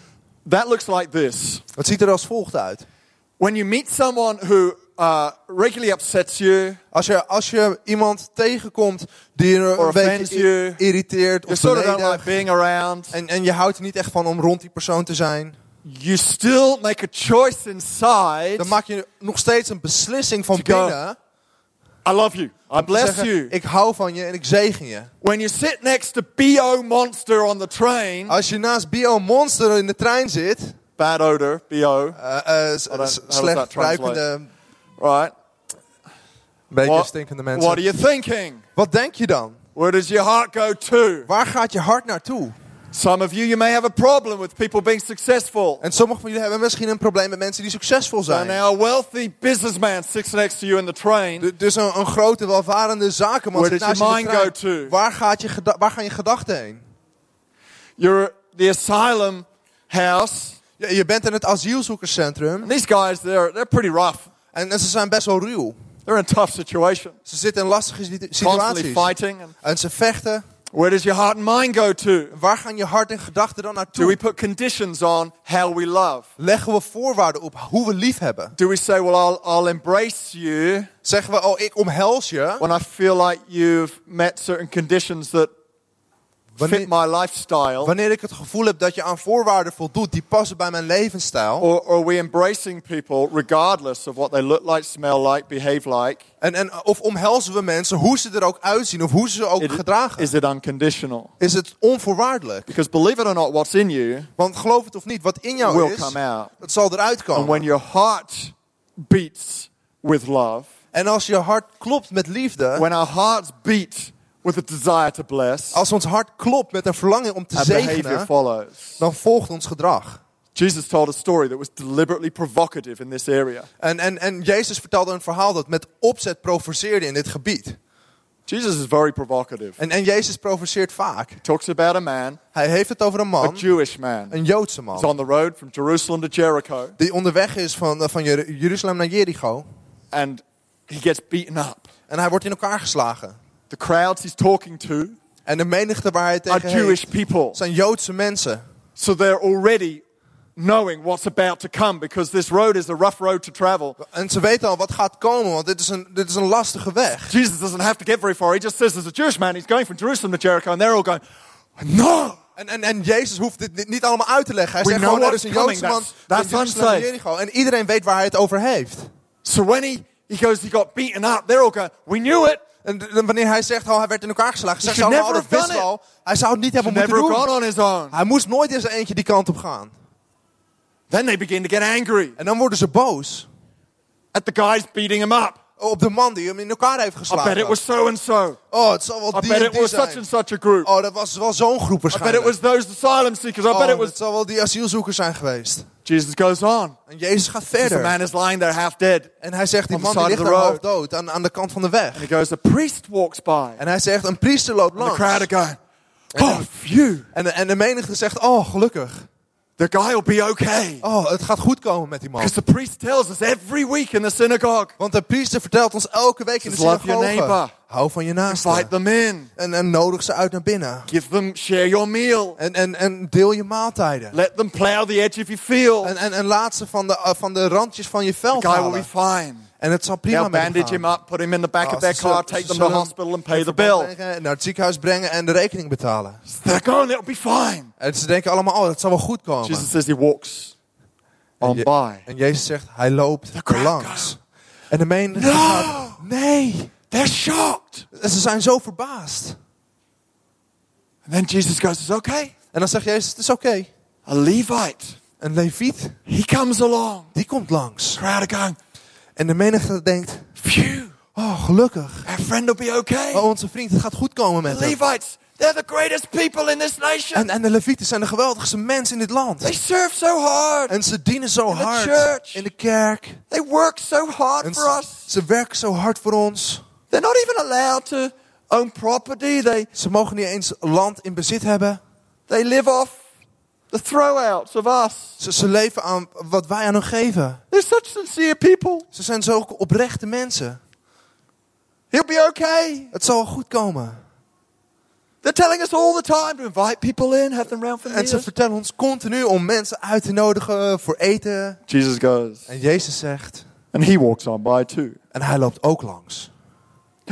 Speaker 1: That looks like this.
Speaker 2: Het ziet er als volgt uit.
Speaker 1: When you meet someone who uh, regularly upsets you,
Speaker 2: Als je, als je iemand tegenkomt die je een beetje irriteert of
Speaker 1: sort of like being around,
Speaker 2: En, en je houdt er niet echt van om rond die persoon te zijn.
Speaker 1: you still make a choice inside.
Speaker 2: dan maak je nog steeds een beslissing van
Speaker 1: go.
Speaker 2: binnen.
Speaker 1: I love you. I bless
Speaker 2: zeggen,
Speaker 1: you.
Speaker 2: Ik hou van je en ik zegen je.
Speaker 1: When you sit next to BO Monster on the train,
Speaker 2: Als je naast Bio Monster in de trein zit,
Speaker 1: bad odor, BO, how does
Speaker 2: slecht ruikende,
Speaker 1: right?
Speaker 2: beetje
Speaker 1: What,
Speaker 2: stinkende
Speaker 1: what
Speaker 2: mensen.
Speaker 1: are you thinking?
Speaker 2: Wat denk je dan?
Speaker 1: Where does your heart go to?
Speaker 2: Waar gaat je hart naartoe?
Speaker 1: Some of you, you may have a problem with people being successful.
Speaker 2: En sommigen van jullie hebben misschien een probleem met mensen die succesvol
Speaker 1: So
Speaker 2: zijn.
Speaker 1: now a wealthy businessman sits next to you in the train.
Speaker 2: Du- Dus een, een grote, welvarende zakenman
Speaker 1: Where
Speaker 2: zit naast
Speaker 1: your
Speaker 2: je in de
Speaker 1: mind go to?
Speaker 2: Waar, gaat je waar gaan je gedachten heen?
Speaker 1: You're the asylum house.
Speaker 2: Ja, je bent in het asielzoekerscentrum
Speaker 1: And these guys, they're, they're pretty rough.
Speaker 2: En, en ze zijn best wel ruw.
Speaker 1: They're in a tough situation.
Speaker 2: Ze zitten in lastige situaties.
Speaker 1: fighting. And
Speaker 2: En ze vechten.
Speaker 1: where does your heart and mind go to?
Speaker 2: Waar gaan je hart en gedachten dan
Speaker 1: Do we
Speaker 2: naartoe?
Speaker 1: put conditions on how we love?
Speaker 2: Leggen we voorwaarden op hoe we lief hebben?
Speaker 1: Do we say, well, I'll, I'll embrace you
Speaker 2: Zeggen we, oh, ik omhels je.
Speaker 1: when I feel like you've met certain conditions that fit
Speaker 2: Wanneer,
Speaker 1: my lifestyle?
Speaker 2: wanneer ik het gevoel heb dat je aan voorwaarden voldoet die passen bij mijn levensstijl.
Speaker 1: Or, or are we embracing people regardless of what they look like, smell like, behave like?
Speaker 2: En, en of omhelzen we mensen hoe ze er ook uitzien of hoe ze ook
Speaker 1: It-
Speaker 2: gedragen.
Speaker 1: is it unconditional?
Speaker 2: Is het onvoorwaardelijk?
Speaker 1: Because believe it or not, what's in you
Speaker 2: Want geloof het of niet, wat in jou
Speaker 1: will
Speaker 2: is,
Speaker 1: come out.
Speaker 2: het zal eruit
Speaker 1: And when
Speaker 2: komen.
Speaker 1: your heart beats with love,
Speaker 2: En als je hart klopt met liefde,
Speaker 1: when our hearts beat with a desire to bless,
Speaker 2: als ons hart klopt met een verlangen om te zegenen,
Speaker 1: follows.
Speaker 2: dan volgt ons gedrag.
Speaker 1: Jesus told a story that was deliberately provocative in this area.
Speaker 2: En, en, en Jezus vertelde een verhaal dat met opzet provoceerde in dit gebied.
Speaker 1: Jesus is very provocative.
Speaker 2: En, en Jezus provoceert vaak.
Speaker 1: Talks about a man,
Speaker 2: Hij heeft het over een
Speaker 1: a
Speaker 2: man,
Speaker 1: Jewish man.
Speaker 2: een Joodse
Speaker 1: He's
Speaker 2: man,
Speaker 1: on the road from Jerusalem to Jericho,
Speaker 2: die onderweg is van, eh, van Jer- Jeruzalem naar Jericho.
Speaker 1: and he gets beaten up.
Speaker 2: En hij wordt in elkaar geslagen.
Speaker 1: The crowds he's talking to
Speaker 2: En de menigte waar hij
Speaker 1: are
Speaker 2: tegen
Speaker 1: Jewish
Speaker 2: heeft,
Speaker 1: people.
Speaker 2: zijn Joodse mensen.
Speaker 1: So they're already knowing what's about to come because this road is a rough road to travel.
Speaker 2: En ze weten al wat gaat komen, want dit is een, dit is een lastige weg.
Speaker 1: Jesus doesn't have to get very far. He just says there's a Jewish man. He's going from Jerusalem to Jericho, and they're all going, No!
Speaker 2: En, en, en Jezus hoeft dit niet- allemaal uit te leggen. Hij
Speaker 1: We
Speaker 2: zegt gewoon, er is
Speaker 1: what's
Speaker 2: een Joodse man.
Speaker 1: That's-
Speaker 2: van. Jericho. En iedereen weet waar hij het over heeft.
Speaker 1: So when he, he goes, he got beaten up, they're all going, We knew it.
Speaker 2: En wanneer hij zegt, oh, hij werd in elkaar geslagen, zeggen ze
Speaker 1: should
Speaker 2: allemaal, oh, dat al. Hij zou het niet hebben moeten doen.
Speaker 1: on his own.
Speaker 2: Hij moest nooit in zijn eentje die kant op gaan.
Speaker 1: Then they begin to get angry
Speaker 2: En dan worden ze boos
Speaker 1: at the guys beating him up.
Speaker 2: op de man die hem in elkaar heeft
Speaker 1: I
Speaker 2: geslagen.
Speaker 1: bet it was so and so.
Speaker 2: Oh, het zal wel
Speaker 1: I
Speaker 2: die
Speaker 1: bet
Speaker 2: en
Speaker 1: it
Speaker 2: die
Speaker 1: was such
Speaker 2: zijn.
Speaker 1: and such a group.
Speaker 2: Oh, dat was wel zo'n groep
Speaker 1: I bet
Speaker 2: waarschijnlijk.
Speaker 1: it was those asylum seekers. I
Speaker 2: oh,
Speaker 1: bet it
Speaker 2: het
Speaker 1: was.
Speaker 2: zal wel die asielzoekers zijn geweest.
Speaker 1: Jesus goes on.
Speaker 2: En Jezus gaat
Speaker 1: The
Speaker 2: verder.
Speaker 1: man is lying there half dead.
Speaker 2: En hij zegt, die
Speaker 1: the
Speaker 2: man die ligt
Speaker 1: the
Speaker 2: half dood aan, aan de kant van de weg.
Speaker 1: And he goes, A priest walks by.
Speaker 2: En hij zegt, een priester loopt
Speaker 1: And the crowd
Speaker 2: langs.
Speaker 1: going, Oh, phew.
Speaker 2: En de, en de menigte zegt, oh, gelukkig.
Speaker 1: The guy will be okay.
Speaker 2: Oh, het gaat goed komen met die man.
Speaker 1: Because the priest tells us every week in the synagogue
Speaker 2: Want de priester vertelt ons elke week in de
Speaker 1: Says, love your
Speaker 2: synagoge.
Speaker 1: neighbor.
Speaker 2: Hou van je naaste.
Speaker 1: invite them in,
Speaker 2: En, en nodig ze uit naar binnen.
Speaker 1: give them, share your meal,
Speaker 2: En, en, en deel je maaltijden.
Speaker 1: let them plow the edge of your field.
Speaker 2: En, en, en laat ze van de, uh, van de randjes van je vel
Speaker 1: The guy will be
Speaker 2: halen.
Speaker 1: fine.
Speaker 2: En het zal prima
Speaker 1: They'll bandage
Speaker 2: gaan.
Speaker 1: him up, put him in the back
Speaker 2: Oh,
Speaker 1: of their car, take them to the hospital and pay the bill.
Speaker 2: Naar het ziekenhuis brengen en de rekening betalen.
Speaker 1: They're going, it'll be fine.
Speaker 2: En ze denken allemaal, oh, dat zal wel goed komen.
Speaker 1: Jesus says he walks on by.
Speaker 2: En Jezus zegt, hij loopt langs. En de menigte
Speaker 1: No!
Speaker 2: gaat, nee.
Speaker 1: They're shocked.
Speaker 2: En ze zijn zo verbaasd.
Speaker 1: And then Jesus goes, It's okay.
Speaker 2: En dan zegt Jezus, het is oké.
Speaker 1: A Levite,
Speaker 2: Een leviet,
Speaker 1: he comes along.
Speaker 2: die komt langs.
Speaker 1: Crowd going,
Speaker 2: En de menigte denkt,
Speaker 1: Phew,
Speaker 2: oh, gelukkig.
Speaker 1: our friend will be okay.
Speaker 2: Oh, onze vriend, het gaat goed komen met
Speaker 1: The
Speaker 2: hem.
Speaker 1: Levites, they're the greatest people in this nation.
Speaker 2: En, en de levieten zijn de geweldigste mensen in dit land.
Speaker 1: They serve so hard.
Speaker 2: En ze dienen zo
Speaker 1: In the
Speaker 2: hard
Speaker 1: church.
Speaker 2: in de kerk.
Speaker 1: They work so hard
Speaker 2: En
Speaker 1: for
Speaker 2: ze,
Speaker 1: us.
Speaker 2: ze werken zo hard voor ons.
Speaker 1: They're not even allowed to own property. They,
Speaker 2: Ze mogen niet eens land in bezit hebben.
Speaker 1: they live off the throwouts of us.
Speaker 2: Ze, ze leven aan wat wij aan hen geven.
Speaker 1: They're such sincere people.
Speaker 2: Ze zijn zo oprechte mensen.
Speaker 1: He'll be okay.
Speaker 2: Het zal wel goed komen.
Speaker 1: They're telling us all the time to invite people in, have them round for
Speaker 2: En ze
Speaker 1: meals.
Speaker 2: vertellen ons continu om mensen uit te nodigen voor eten.
Speaker 1: Jesus goes,
Speaker 2: En Jezus zegt,
Speaker 1: and he walks on by too.
Speaker 2: en hij loopt ook langs.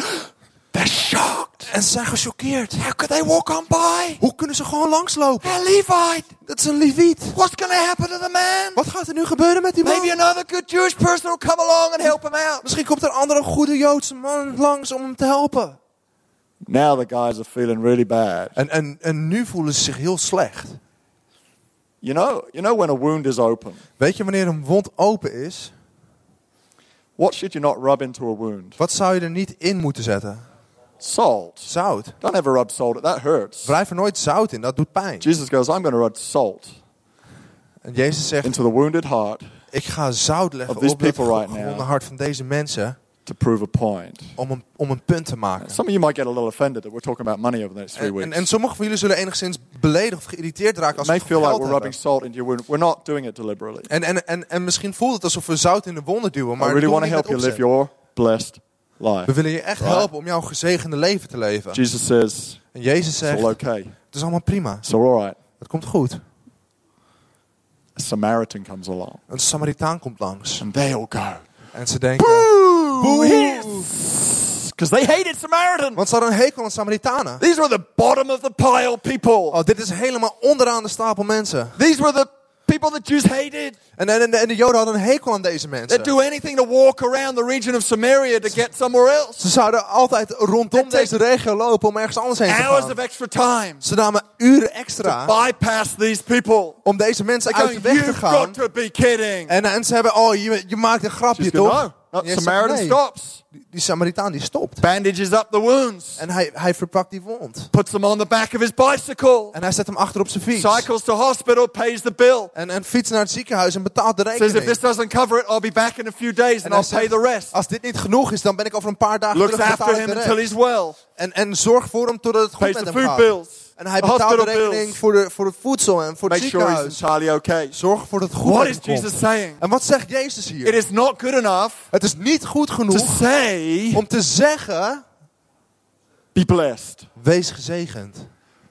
Speaker 2: [gasps]
Speaker 1: They're shocked.
Speaker 2: En ze zijn gechoqueerd.
Speaker 1: How could they walk on by?
Speaker 2: Hoe kunnen ze gewoon langslopen?
Speaker 1: A Levite.
Speaker 2: Dat is een leviet.
Speaker 1: What's going to happen to the man?
Speaker 2: Wat gaat er nu gebeuren met die man?
Speaker 1: Maybe another good Jewish person will come along and help him out.
Speaker 2: Misschien komt er een andere goede Joodse man langs om hem te helpen.
Speaker 1: Now the guys are feeling really bad.
Speaker 2: En, en, en nu voelen ze zich heel slecht.
Speaker 1: You know, you know when a wound is open,
Speaker 2: Weet je wanneer een wond open is?
Speaker 1: What should you not rub into a wound?
Speaker 2: Wat zou je er niet in moeten zetten?
Speaker 1: Salt.
Speaker 2: Zout.
Speaker 1: Don't ever rub salt. That hurts.
Speaker 2: Wrijf er nooit zout in, dat doet pijn.
Speaker 1: Jesus goes, I'm going to rub salt
Speaker 2: En Jezus zegt,
Speaker 1: into the wounded heart
Speaker 2: ik ga zout leggen op het
Speaker 1: right
Speaker 2: hart van deze mensen
Speaker 1: to prove a point.
Speaker 2: om een, om een punt te maken.
Speaker 1: Some of you might get a little offended that we're talking about money over the next three
Speaker 2: En, en,
Speaker 1: weeks.
Speaker 2: en sommigen van jullie zullen enigszins beledigd of geïrriteerd raken als we het
Speaker 1: feel like we're
Speaker 2: hebben.
Speaker 1: rubbing salt into your wound. We're not doing it deliberately.
Speaker 2: En, en, en, en misschien voelt het alsof we zout in de wonden duwen, maar
Speaker 1: I really want to help you live your blessed life.
Speaker 2: We willen je echt
Speaker 1: Right.
Speaker 2: helpen om jouw gezegende leven te leven.
Speaker 1: Jesus says,
Speaker 2: En Jezus
Speaker 1: it's
Speaker 2: zegt,
Speaker 1: all okay.
Speaker 2: het is allemaal prima.
Speaker 1: It's all right.
Speaker 2: Het komt goed.
Speaker 1: A Samaritan comes along.
Speaker 2: Een Samaritaan komt langs.
Speaker 1: And they all go.
Speaker 2: En ze denken,
Speaker 1: Because they hated Samaritans.
Speaker 2: want ze hadden een hekel aan Samaritanen.
Speaker 1: These were the bottom of the pile people.
Speaker 2: Oh, dit is helemaal onderaan de stapel mensen.
Speaker 1: These were the people that Jews hated.
Speaker 2: En, en, en, de, en de Joden hadden een hekel aan deze
Speaker 1: They'd
Speaker 2: mensen.
Speaker 1: do anything to walk around the region of Samaria to get somewhere else.
Speaker 2: Ze zouden altijd rondom deze regio lopen om ergens anders heen te
Speaker 1: Hours
Speaker 2: gaan.
Speaker 1: of extra time
Speaker 2: Ze namen uren
Speaker 1: to
Speaker 2: extra
Speaker 1: bypass these people.
Speaker 2: om deze mensen uit de
Speaker 1: going,
Speaker 2: weg te
Speaker 1: you've
Speaker 2: gaan.
Speaker 1: got to be kidding.
Speaker 2: En, en ze hebben, oh, je, je maakt een grapje toch?
Speaker 1: No, no,
Speaker 2: En Jezus
Speaker 1: Samaritan
Speaker 2: zegt, nee.
Speaker 1: stops.
Speaker 2: Die, die Samaritaan die stopt.
Speaker 1: Bandages up the wounds.
Speaker 2: En hij, hij verpakt die wond.
Speaker 1: Puts them on the back of his bicycle.
Speaker 2: En hij zet hem achter op zijn fiets.
Speaker 1: Cycles to hospital, pays the bill.
Speaker 2: En, en fietst naar het ziekenhuis en betaalt de
Speaker 1: Says if
Speaker 2: rekening.
Speaker 1: this doesn't cover it, I'll be back in a few days and I'll pay the rest.
Speaker 2: Als dit niet genoeg is, dan ben ik over een paar dagen
Speaker 1: Looks
Speaker 2: terug
Speaker 1: after
Speaker 2: betaal ik
Speaker 1: him until he's well.
Speaker 2: En, en zorg voor hem totdat het goed
Speaker 1: Pays
Speaker 2: met
Speaker 1: the
Speaker 2: hem
Speaker 1: food
Speaker 2: gaat.
Speaker 1: bills.
Speaker 2: En hij betaalt de rekening voor, de, voor het voedsel en voor het
Speaker 1: Make sure he's
Speaker 2: ziekenhuis.
Speaker 1: entirely okay.
Speaker 2: Zorg ervoor dat het goed
Speaker 1: What is. Jesus saying?
Speaker 2: En wat zegt Jezus hier?
Speaker 1: It is not good enough
Speaker 2: Het is niet goed
Speaker 1: to
Speaker 2: genoeg
Speaker 1: say,
Speaker 2: om te zeggen,
Speaker 1: be blessed,
Speaker 2: wees gezegend.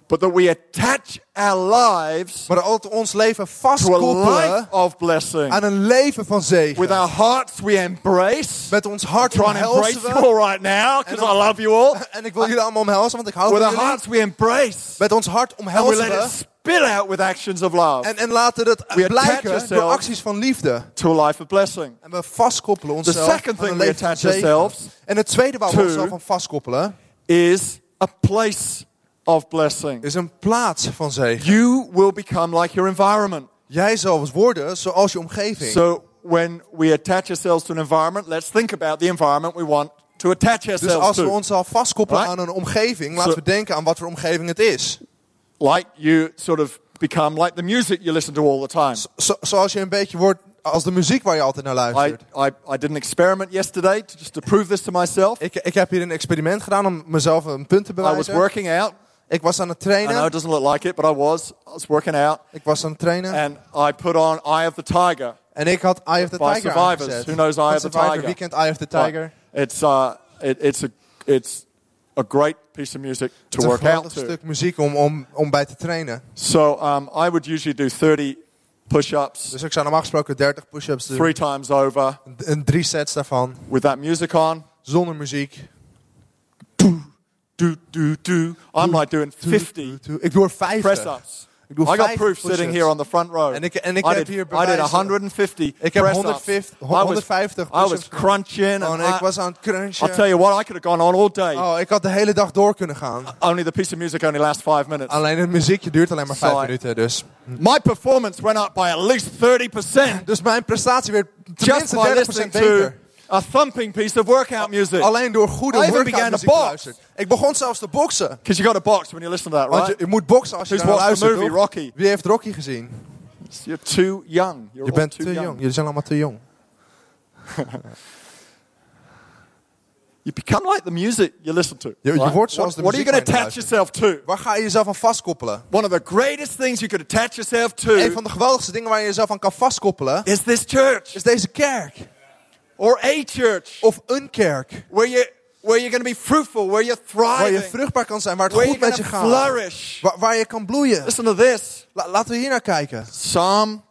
Speaker 1: But that we attach our lives
Speaker 2: Maar dat we ons leven vastkoppelen
Speaker 1: of blessing.
Speaker 2: aan een leven van
Speaker 1: With
Speaker 2: zegen.
Speaker 1: our hearts, we embrace.
Speaker 2: Met ons hart omhelzen
Speaker 1: you
Speaker 2: we.
Speaker 1: all right now because
Speaker 2: En
Speaker 1: I love you all. [laughs]
Speaker 2: En ik wil jullie allemaal omhelzen, want ik hou
Speaker 1: With
Speaker 2: van
Speaker 1: our
Speaker 2: jullie.
Speaker 1: hearts, we embrace.
Speaker 2: Met ons hart
Speaker 1: And we
Speaker 2: omhelzen
Speaker 1: let
Speaker 2: we.
Speaker 1: it spill out with actions of love
Speaker 2: En, en laten
Speaker 1: attach
Speaker 2: blijken door acties van liefde.
Speaker 1: to a life of blessing.
Speaker 2: En we vastkoppelen onszelf
Speaker 1: second
Speaker 2: aan een
Speaker 1: thing we
Speaker 2: leven van
Speaker 1: attach
Speaker 2: zegen.
Speaker 1: ourselves
Speaker 2: En het tweede waar we onszelf aan vastkoppelen,
Speaker 1: Is a place of blessing.
Speaker 2: is een plaats van zegen.
Speaker 1: You will become like your environment.
Speaker 2: Jij zal worden zoals je omgeving.
Speaker 1: So when we attach ourselves to an environment, let's think about the environment we want to attach
Speaker 2: Dus
Speaker 1: ourselves
Speaker 2: als we
Speaker 1: to.
Speaker 2: ons al vastkoppelen
Speaker 1: Right?
Speaker 2: aan een omgeving, laten
Speaker 1: So-
Speaker 2: we denken aan wat voor omgeving het is.
Speaker 1: Like you sort of become like the music you listen to all the time.
Speaker 2: Zo- zoals je een beetje wordt als de muziek waar je altijd naar
Speaker 1: I,
Speaker 2: luistert.
Speaker 1: I, I did an experiment yesterday to, just to prove this to myself.
Speaker 2: Ik, ik heb hier een experiment gedaan om mezelf een punt te
Speaker 1: I was
Speaker 2: bewijzen.
Speaker 1: working out.
Speaker 2: Ik was aan het
Speaker 1: I know
Speaker 2: trainen.
Speaker 1: it doesn't look like it, but I was. I was working out.
Speaker 2: Ik was aan het trainen.
Speaker 1: And I put on Eye of the Tiger.
Speaker 2: En ik had Eye of the
Speaker 1: By
Speaker 2: Tiger
Speaker 1: Survivors.
Speaker 2: aangezet.
Speaker 1: Who knows Eye of the. Tiger?
Speaker 2: Wie kent Eye of the Tiger?
Speaker 1: It's, uh, it, it's, a, it's a great piece of music to work out to.
Speaker 2: stuk muziek om, om, om bij te trainen.
Speaker 1: So um, I would usually do 30 push-ups
Speaker 2: Dus ik zou normaal gesproken 30 push-ups doen.
Speaker 1: three times over
Speaker 2: En drie sets daarvan.
Speaker 1: with that music on.
Speaker 2: Zonder muziek.
Speaker 1: Do, do, do. I'm like doing 50
Speaker 2: Ik doe er 50.
Speaker 1: press-ups.
Speaker 2: Ik doe
Speaker 1: I got
Speaker 2: 50
Speaker 1: proof
Speaker 2: push-ups.
Speaker 1: sitting here on the front row.
Speaker 2: En ik- en ik
Speaker 1: I
Speaker 2: heb
Speaker 1: did,
Speaker 2: hier
Speaker 1: I did
Speaker 2: bewijzen.
Speaker 1: 150
Speaker 2: Ik heb
Speaker 1: press-ups.
Speaker 2: 150
Speaker 1: I was,
Speaker 2: 150
Speaker 1: I was
Speaker 2: push-ups
Speaker 1: crunching.
Speaker 2: Oh,
Speaker 1: And
Speaker 2: en ik
Speaker 1: I,
Speaker 2: was aan het crunchen.
Speaker 1: I'll tell you what, I could have gone on all day.
Speaker 2: Oh, ik had de hele dag door kunnen gaan.
Speaker 1: Only the piece of music only lasts five minutes.
Speaker 2: Alleen het muziekje duurt alleen maar 5
Speaker 1: Saai.
Speaker 2: minuten. Dus.
Speaker 1: My performance went up by at least 30%
Speaker 2: dus mijn prestatie werd
Speaker 1: just
Speaker 2: tenminste
Speaker 1: by
Speaker 2: 30%
Speaker 1: listening to
Speaker 2: beter.
Speaker 1: A thumping piece of workout music.
Speaker 2: Alleen door goede
Speaker 1: I even
Speaker 2: workout
Speaker 1: began to
Speaker 2: muziek luisteren. Ik begon zelfs te boksen.
Speaker 1: Because you got to box when you listen to that,
Speaker 2: Want
Speaker 1: right?
Speaker 2: je, je moet boksen als je naar luistert.
Speaker 1: movie,
Speaker 2: toch?
Speaker 1: Rocky?
Speaker 2: Wie heeft Rocky gezien?
Speaker 1: You're too young. You're
Speaker 2: Je bent
Speaker 1: too
Speaker 2: te
Speaker 1: young.
Speaker 2: jong. Jullie zijn allemaal te jong. [laughs]
Speaker 1: You become like the music you listen to.
Speaker 2: Je- je
Speaker 1: right?
Speaker 2: wordt zoals
Speaker 1: what,
Speaker 2: de
Speaker 1: what are you
Speaker 2: muziek
Speaker 1: going to
Speaker 2: je
Speaker 1: attach yourself to?
Speaker 2: Waar ga je jezelf aan vastkoppelen?
Speaker 1: One of the greatest things you could attach yourself
Speaker 2: Een
Speaker 1: to
Speaker 2: van de geweldigste dingen waar je jezelf aan kan vastkoppelen
Speaker 1: is this church
Speaker 2: is deze kerk.
Speaker 1: Or a church
Speaker 2: Of een kerk.
Speaker 1: where you where you're going to be fruitful, where you're
Speaker 2: Waar je
Speaker 1: thriving,
Speaker 2: vruchtbaar kan zijn, waar het
Speaker 1: where
Speaker 2: goed met je gaat.
Speaker 1: flourish.
Speaker 2: Waar, waar je kan bloeien.
Speaker 1: Listen to this.
Speaker 2: La- laten we hier naar kijken.
Speaker 1: Psalm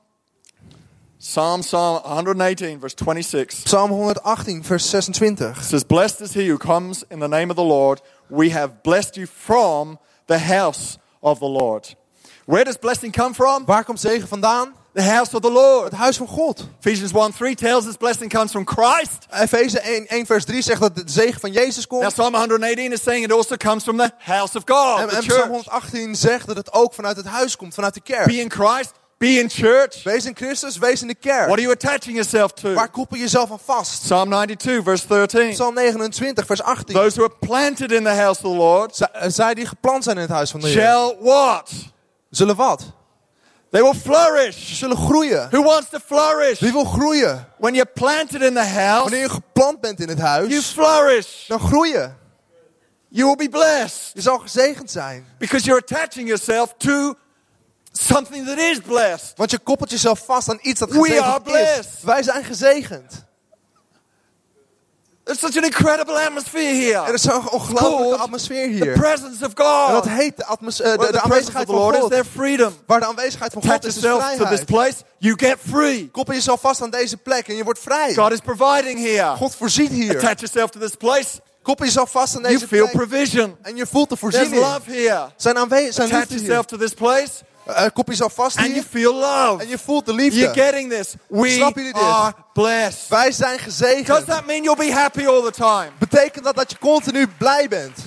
Speaker 1: Psalm, Psalm 118, verse 26
Speaker 2: Psalm 118, vers 26.
Speaker 1: says, Blessed is he who comes in the name of the Lord. We have blessed you from the house of the Lord. Where does blessing come from?
Speaker 2: Waar komt zegen vandaan?
Speaker 1: The house of the Lord.
Speaker 2: Het huis van God.
Speaker 1: Ephesians 1 3 tells us blessing comes from Christ.
Speaker 2: Efeze 1, 1 vers 3 zegt dat de zegen van Jezus
Speaker 1: Now,
Speaker 2: komt.
Speaker 1: Psalm 118 is saying it also comes from the house of God,
Speaker 2: En, en Psalm
Speaker 1: church.
Speaker 2: 118 zegt dat het ook vanuit het huis komt, vanuit de kerk.
Speaker 1: Be in Christ, be in church.
Speaker 2: Wees in Christus, wees in de kerk.
Speaker 1: What are you attaching yourself to?
Speaker 2: Waar koppel je jezelf aan vast?
Speaker 1: Psalm 92, verse 13.
Speaker 2: Psalm 29, vers 18.
Speaker 1: Those who are planted in the house of the Lord
Speaker 2: eh, Zij die geplant zijn in het huis van de Heer,
Speaker 1: shall what?
Speaker 2: zullen wat?
Speaker 1: They will flourish.
Speaker 2: Zullen groeien.
Speaker 1: Who wants to flourish?
Speaker 2: Wie wil groeien?
Speaker 1: When you're planted in the house,
Speaker 2: Wanneer je geplant bent in het
Speaker 1: you
Speaker 2: huis,
Speaker 1: flourish.
Speaker 2: dan groeien.
Speaker 1: You will be blessed
Speaker 2: Je zal gezegend zijn.
Speaker 1: because you're attaching yourself to something that is blessed.
Speaker 2: Want je koppelt jezelf vast aan iets dat
Speaker 1: We are
Speaker 2: gezegend
Speaker 1: blessed.
Speaker 2: is. Wij zijn gezegend.
Speaker 1: It's such an incredible atmosphere here.
Speaker 2: Er is zo'n ongelooflijke atmosfeer
Speaker 1: the
Speaker 2: hier.
Speaker 1: presence of
Speaker 2: En dat
Speaker 1: God.
Speaker 2: heet de, atmos- eh, de, de
Speaker 1: the of
Speaker 2: aanwezigheid
Speaker 1: the
Speaker 2: van
Speaker 1: Lord is
Speaker 2: God.
Speaker 1: there freedom.
Speaker 2: Waar de aanwezigheid van God is, is
Speaker 1: yourself to this
Speaker 2: vrijheid.
Speaker 1: place, you get free.
Speaker 2: Koppel jezelf vast aan deze plek en je wordt vrij.
Speaker 1: God is providing here.
Speaker 2: God voorziet hier.
Speaker 1: Attach yourself to this place,
Speaker 2: Koppel jezelf vast aan
Speaker 1: you
Speaker 2: deze
Speaker 1: feel
Speaker 2: plek
Speaker 1: provision.
Speaker 2: en je voelt de
Speaker 1: There's
Speaker 2: voorziening.
Speaker 1: love here.
Speaker 2: Zijn aanwezig, zijn
Speaker 1: Attach
Speaker 2: liefde hier.
Speaker 1: yourself to this place,
Speaker 2: Eh, koppel jezelf vast
Speaker 1: and you
Speaker 2: hier
Speaker 1: feel love.
Speaker 2: en je voelt de
Speaker 1: You're
Speaker 2: liefde.
Speaker 1: getting this. We
Speaker 2: Snappen jullie dit?
Speaker 1: are blessed.
Speaker 2: Wij zijn
Speaker 1: Does
Speaker 2: gezegend.
Speaker 1: that mean you'll be happy all the time?
Speaker 2: Betekent dat dat je continu blij bent?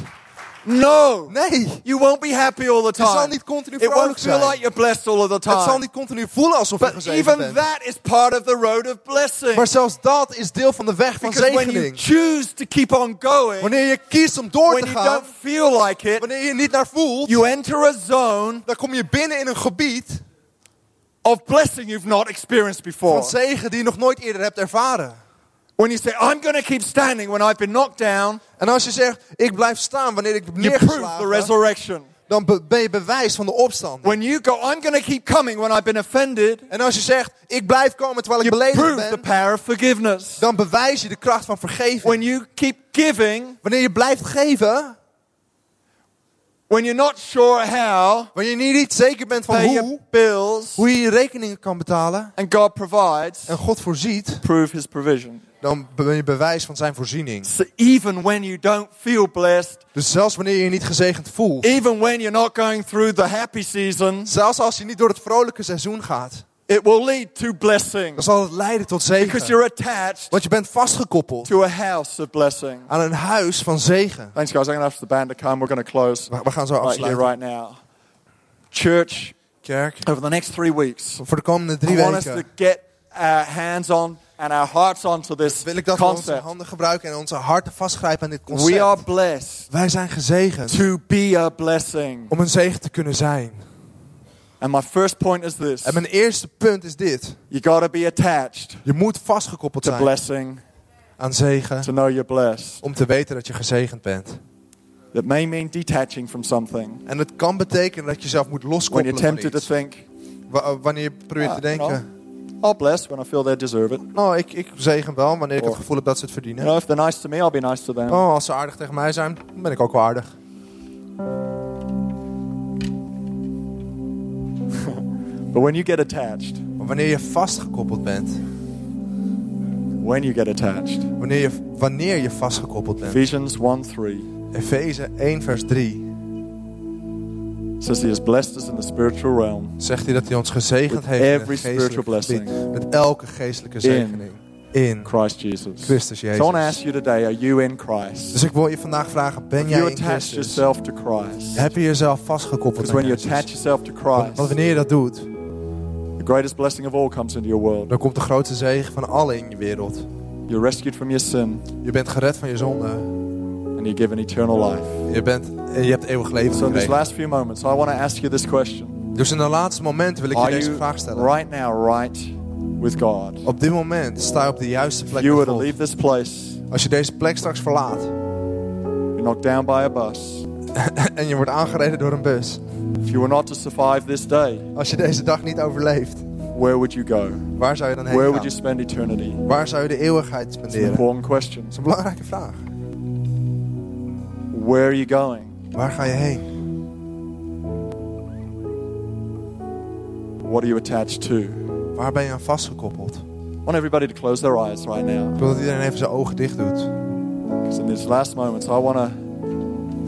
Speaker 1: No.
Speaker 2: Nee.
Speaker 1: You won't be happy all the
Speaker 2: Je zal
Speaker 1: time.
Speaker 2: niet continu
Speaker 1: It won't
Speaker 2: vrolijk
Speaker 1: feel
Speaker 2: zijn.
Speaker 1: like you're blessed all of the
Speaker 2: Het zal
Speaker 1: time.
Speaker 2: niet continu voelen alsof je
Speaker 1: But
Speaker 2: gezegend
Speaker 1: even
Speaker 2: bent.
Speaker 1: that is part of the road of blessing.
Speaker 2: Maar zelfs dat is deel van de weg van
Speaker 1: Because when you
Speaker 2: zegening.
Speaker 1: choose to keep on going,
Speaker 2: Wanneer je kiest om door
Speaker 1: when
Speaker 2: te
Speaker 1: you
Speaker 2: gaan,
Speaker 1: don't feel like it,
Speaker 2: wanneer je niet naar voelt,
Speaker 1: you enter a zone
Speaker 2: dan kom je binnen in een gebied
Speaker 1: of blessing you've not experienced before.
Speaker 2: van zegen die je nog nooit eerder hebt ervaren.
Speaker 1: When you say, I'm going to keep standing when I've been knocked down,
Speaker 2: En als je zegt, ik blijf staan wanneer ik
Speaker 1: prove the
Speaker 2: neergeslagen,
Speaker 1: resurrection.
Speaker 2: dan be- ben je bewijs van de opstand.
Speaker 1: When you go, I'm going to keep coming when I've been offended,
Speaker 2: En als je zegt, ik blijf komen terwijl ik beledigd
Speaker 1: prove the
Speaker 2: ben,
Speaker 1: power of forgiveness.
Speaker 2: dan bewijs je de kracht van vergeving.
Speaker 1: When you keep giving,
Speaker 2: Wanneer je blijft geven,
Speaker 1: when you're not sure how,
Speaker 2: wanneer je niet zeker bent van hoe,
Speaker 1: bills,
Speaker 2: hoe je je rekeningen kan betalen
Speaker 1: and God provides,
Speaker 2: en God voorziet,
Speaker 1: prove His provision.
Speaker 2: Dan ben je bewijs van zijn voorziening.
Speaker 1: So even when you don't feel blessed,
Speaker 2: Dus zelfs wanneer je je niet gezegend voelt,
Speaker 1: even when you're not going through the happy season,
Speaker 2: zelfs als je niet door het vrolijke seizoen gaat,
Speaker 1: it will lead to blessing
Speaker 2: dan zal het leiden tot
Speaker 1: because
Speaker 2: zegen.
Speaker 1: you're attached
Speaker 2: Want je bent vastgekoppeld
Speaker 1: to a house of blessing.
Speaker 2: aan een huis van zegen.
Speaker 1: Thanks, guys. I'm going to ask the band to come. We're going to close
Speaker 2: We we gaan zo
Speaker 1: right here,
Speaker 2: afsluiten.
Speaker 1: right now. Church,
Speaker 2: Kerk,
Speaker 1: over the next three weeks,
Speaker 2: voor de komende
Speaker 1: I
Speaker 2: drie
Speaker 1: want us to
Speaker 2: weken
Speaker 1: get our hands on and our hearts onto this
Speaker 2: wil ik dat we onze
Speaker 1: concept.
Speaker 2: handen gebruiken en onze harten vastgrijpen aan dit
Speaker 1: We are
Speaker 2: concept.
Speaker 1: blessed
Speaker 2: Wij zijn gezegend
Speaker 1: to be a blessing.
Speaker 2: om een zegen te kunnen zijn.
Speaker 1: And my first point is this
Speaker 2: En mijn eerste punt is dit.
Speaker 1: you got to be attached
Speaker 2: Je moet vastgekoppeld
Speaker 1: to
Speaker 2: zijn
Speaker 1: blessing
Speaker 2: aan zegen
Speaker 1: to know you're blessed.
Speaker 2: om te weten dat je gezegend bent.
Speaker 1: That may mean detaching from something.
Speaker 2: En het kan betekenen dat je jezelf moet
Speaker 1: When you're
Speaker 2: loskoppelen van
Speaker 1: tempted to
Speaker 2: iets.
Speaker 1: think,
Speaker 2: Wa- Wanneer je probeert
Speaker 1: Ah,
Speaker 2: te denken,
Speaker 1: I'll bless when I feel they deserve it.
Speaker 2: nou, ik, ik zegen wel wanneer ik
Speaker 1: Or-
Speaker 2: het gevoel heb dat ze het
Speaker 1: You
Speaker 2: verdienen.
Speaker 1: know, if they're nice to me, I'll be nice to them.
Speaker 2: Oh, als ze aardig tegen mij zijn, dan ben ik ook wel aardig. [laughs]
Speaker 1: But when you get attached,
Speaker 2: Maar wanneer je vastgekoppeld bent,
Speaker 1: when you get attached,
Speaker 2: wanneer je, wanneer je vastgekoppeld bent.
Speaker 1: Ephesians 1 3
Speaker 2: Efeze 1 vers 3
Speaker 1: says he has blessed us in the spiritual realm
Speaker 2: zegt hij dat hij ons gezegend heeft in
Speaker 1: every spiritual blessing.
Speaker 2: Met elke geestelijke zegening. In
Speaker 1: Christ Jesus.
Speaker 2: Christus
Speaker 1: So I want to
Speaker 2: Jezus.
Speaker 1: ask you today, are you in Christ?
Speaker 2: Dus ik wil je vandaag vragen, ben
Speaker 1: Have
Speaker 2: jij
Speaker 1: you
Speaker 2: in Christus?
Speaker 1: yourself to Christ?
Speaker 2: Heb je jezelf vastgekoppeld aan
Speaker 1: when you
Speaker 2: Jezus?
Speaker 1: attach yourself to
Speaker 2: Want,
Speaker 1: Christ,
Speaker 2: want wanneer je dat doet,
Speaker 1: the greatest blessing of all comes into your world.
Speaker 2: dan komt de grootste zegen van alle in je wereld.
Speaker 1: You're rescued from your sin
Speaker 2: Je bent gered van je zonde.
Speaker 1: You're given eternal life.
Speaker 2: Je, bent, en je hebt eeuwig leven
Speaker 1: So in these
Speaker 2: gekregen.
Speaker 1: last few moments, I want to ask you this question.
Speaker 2: Dus in de laatste momenten wil ik je
Speaker 1: Are
Speaker 2: deze
Speaker 1: you
Speaker 2: vraag stellen.
Speaker 1: right now right with God?
Speaker 2: Op dit moment sta je op de juiste
Speaker 1: If
Speaker 2: plek
Speaker 1: you
Speaker 2: met
Speaker 1: were to
Speaker 2: God.
Speaker 1: leave this place,
Speaker 2: Als je deze plek straks verlaat
Speaker 1: you're knocked down by a bus, [laughs]
Speaker 2: en je wordt aangereden door een bus.
Speaker 1: if you were not to survive this day,
Speaker 2: Als je deze dag niet overleeft,
Speaker 1: where would you go?
Speaker 2: waar zou je dan heen
Speaker 1: Where would you
Speaker 2: gaan?
Speaker 1: spend eternity?
Speaker 2: Waar zou je de eeuwigheid
Speaker 1: It's an
Speaker 2: spenderen? Dat
Speaker 1: important question.
Speaker 2: is een belangrijke vraag.
Speaker 1: Where are you going?
Speaker 2: Waar ga je heen?
Speaker 1: What are you attached to?
Speaker 2: Waar ben je aan vastgekoppeld?
Speaker 1: I want everybody to close their eyes right now.
Speaker 2: Ik wil dat iedereen even zijn ogen dicht doet.
Speaker 1: Because in these last moments, I want to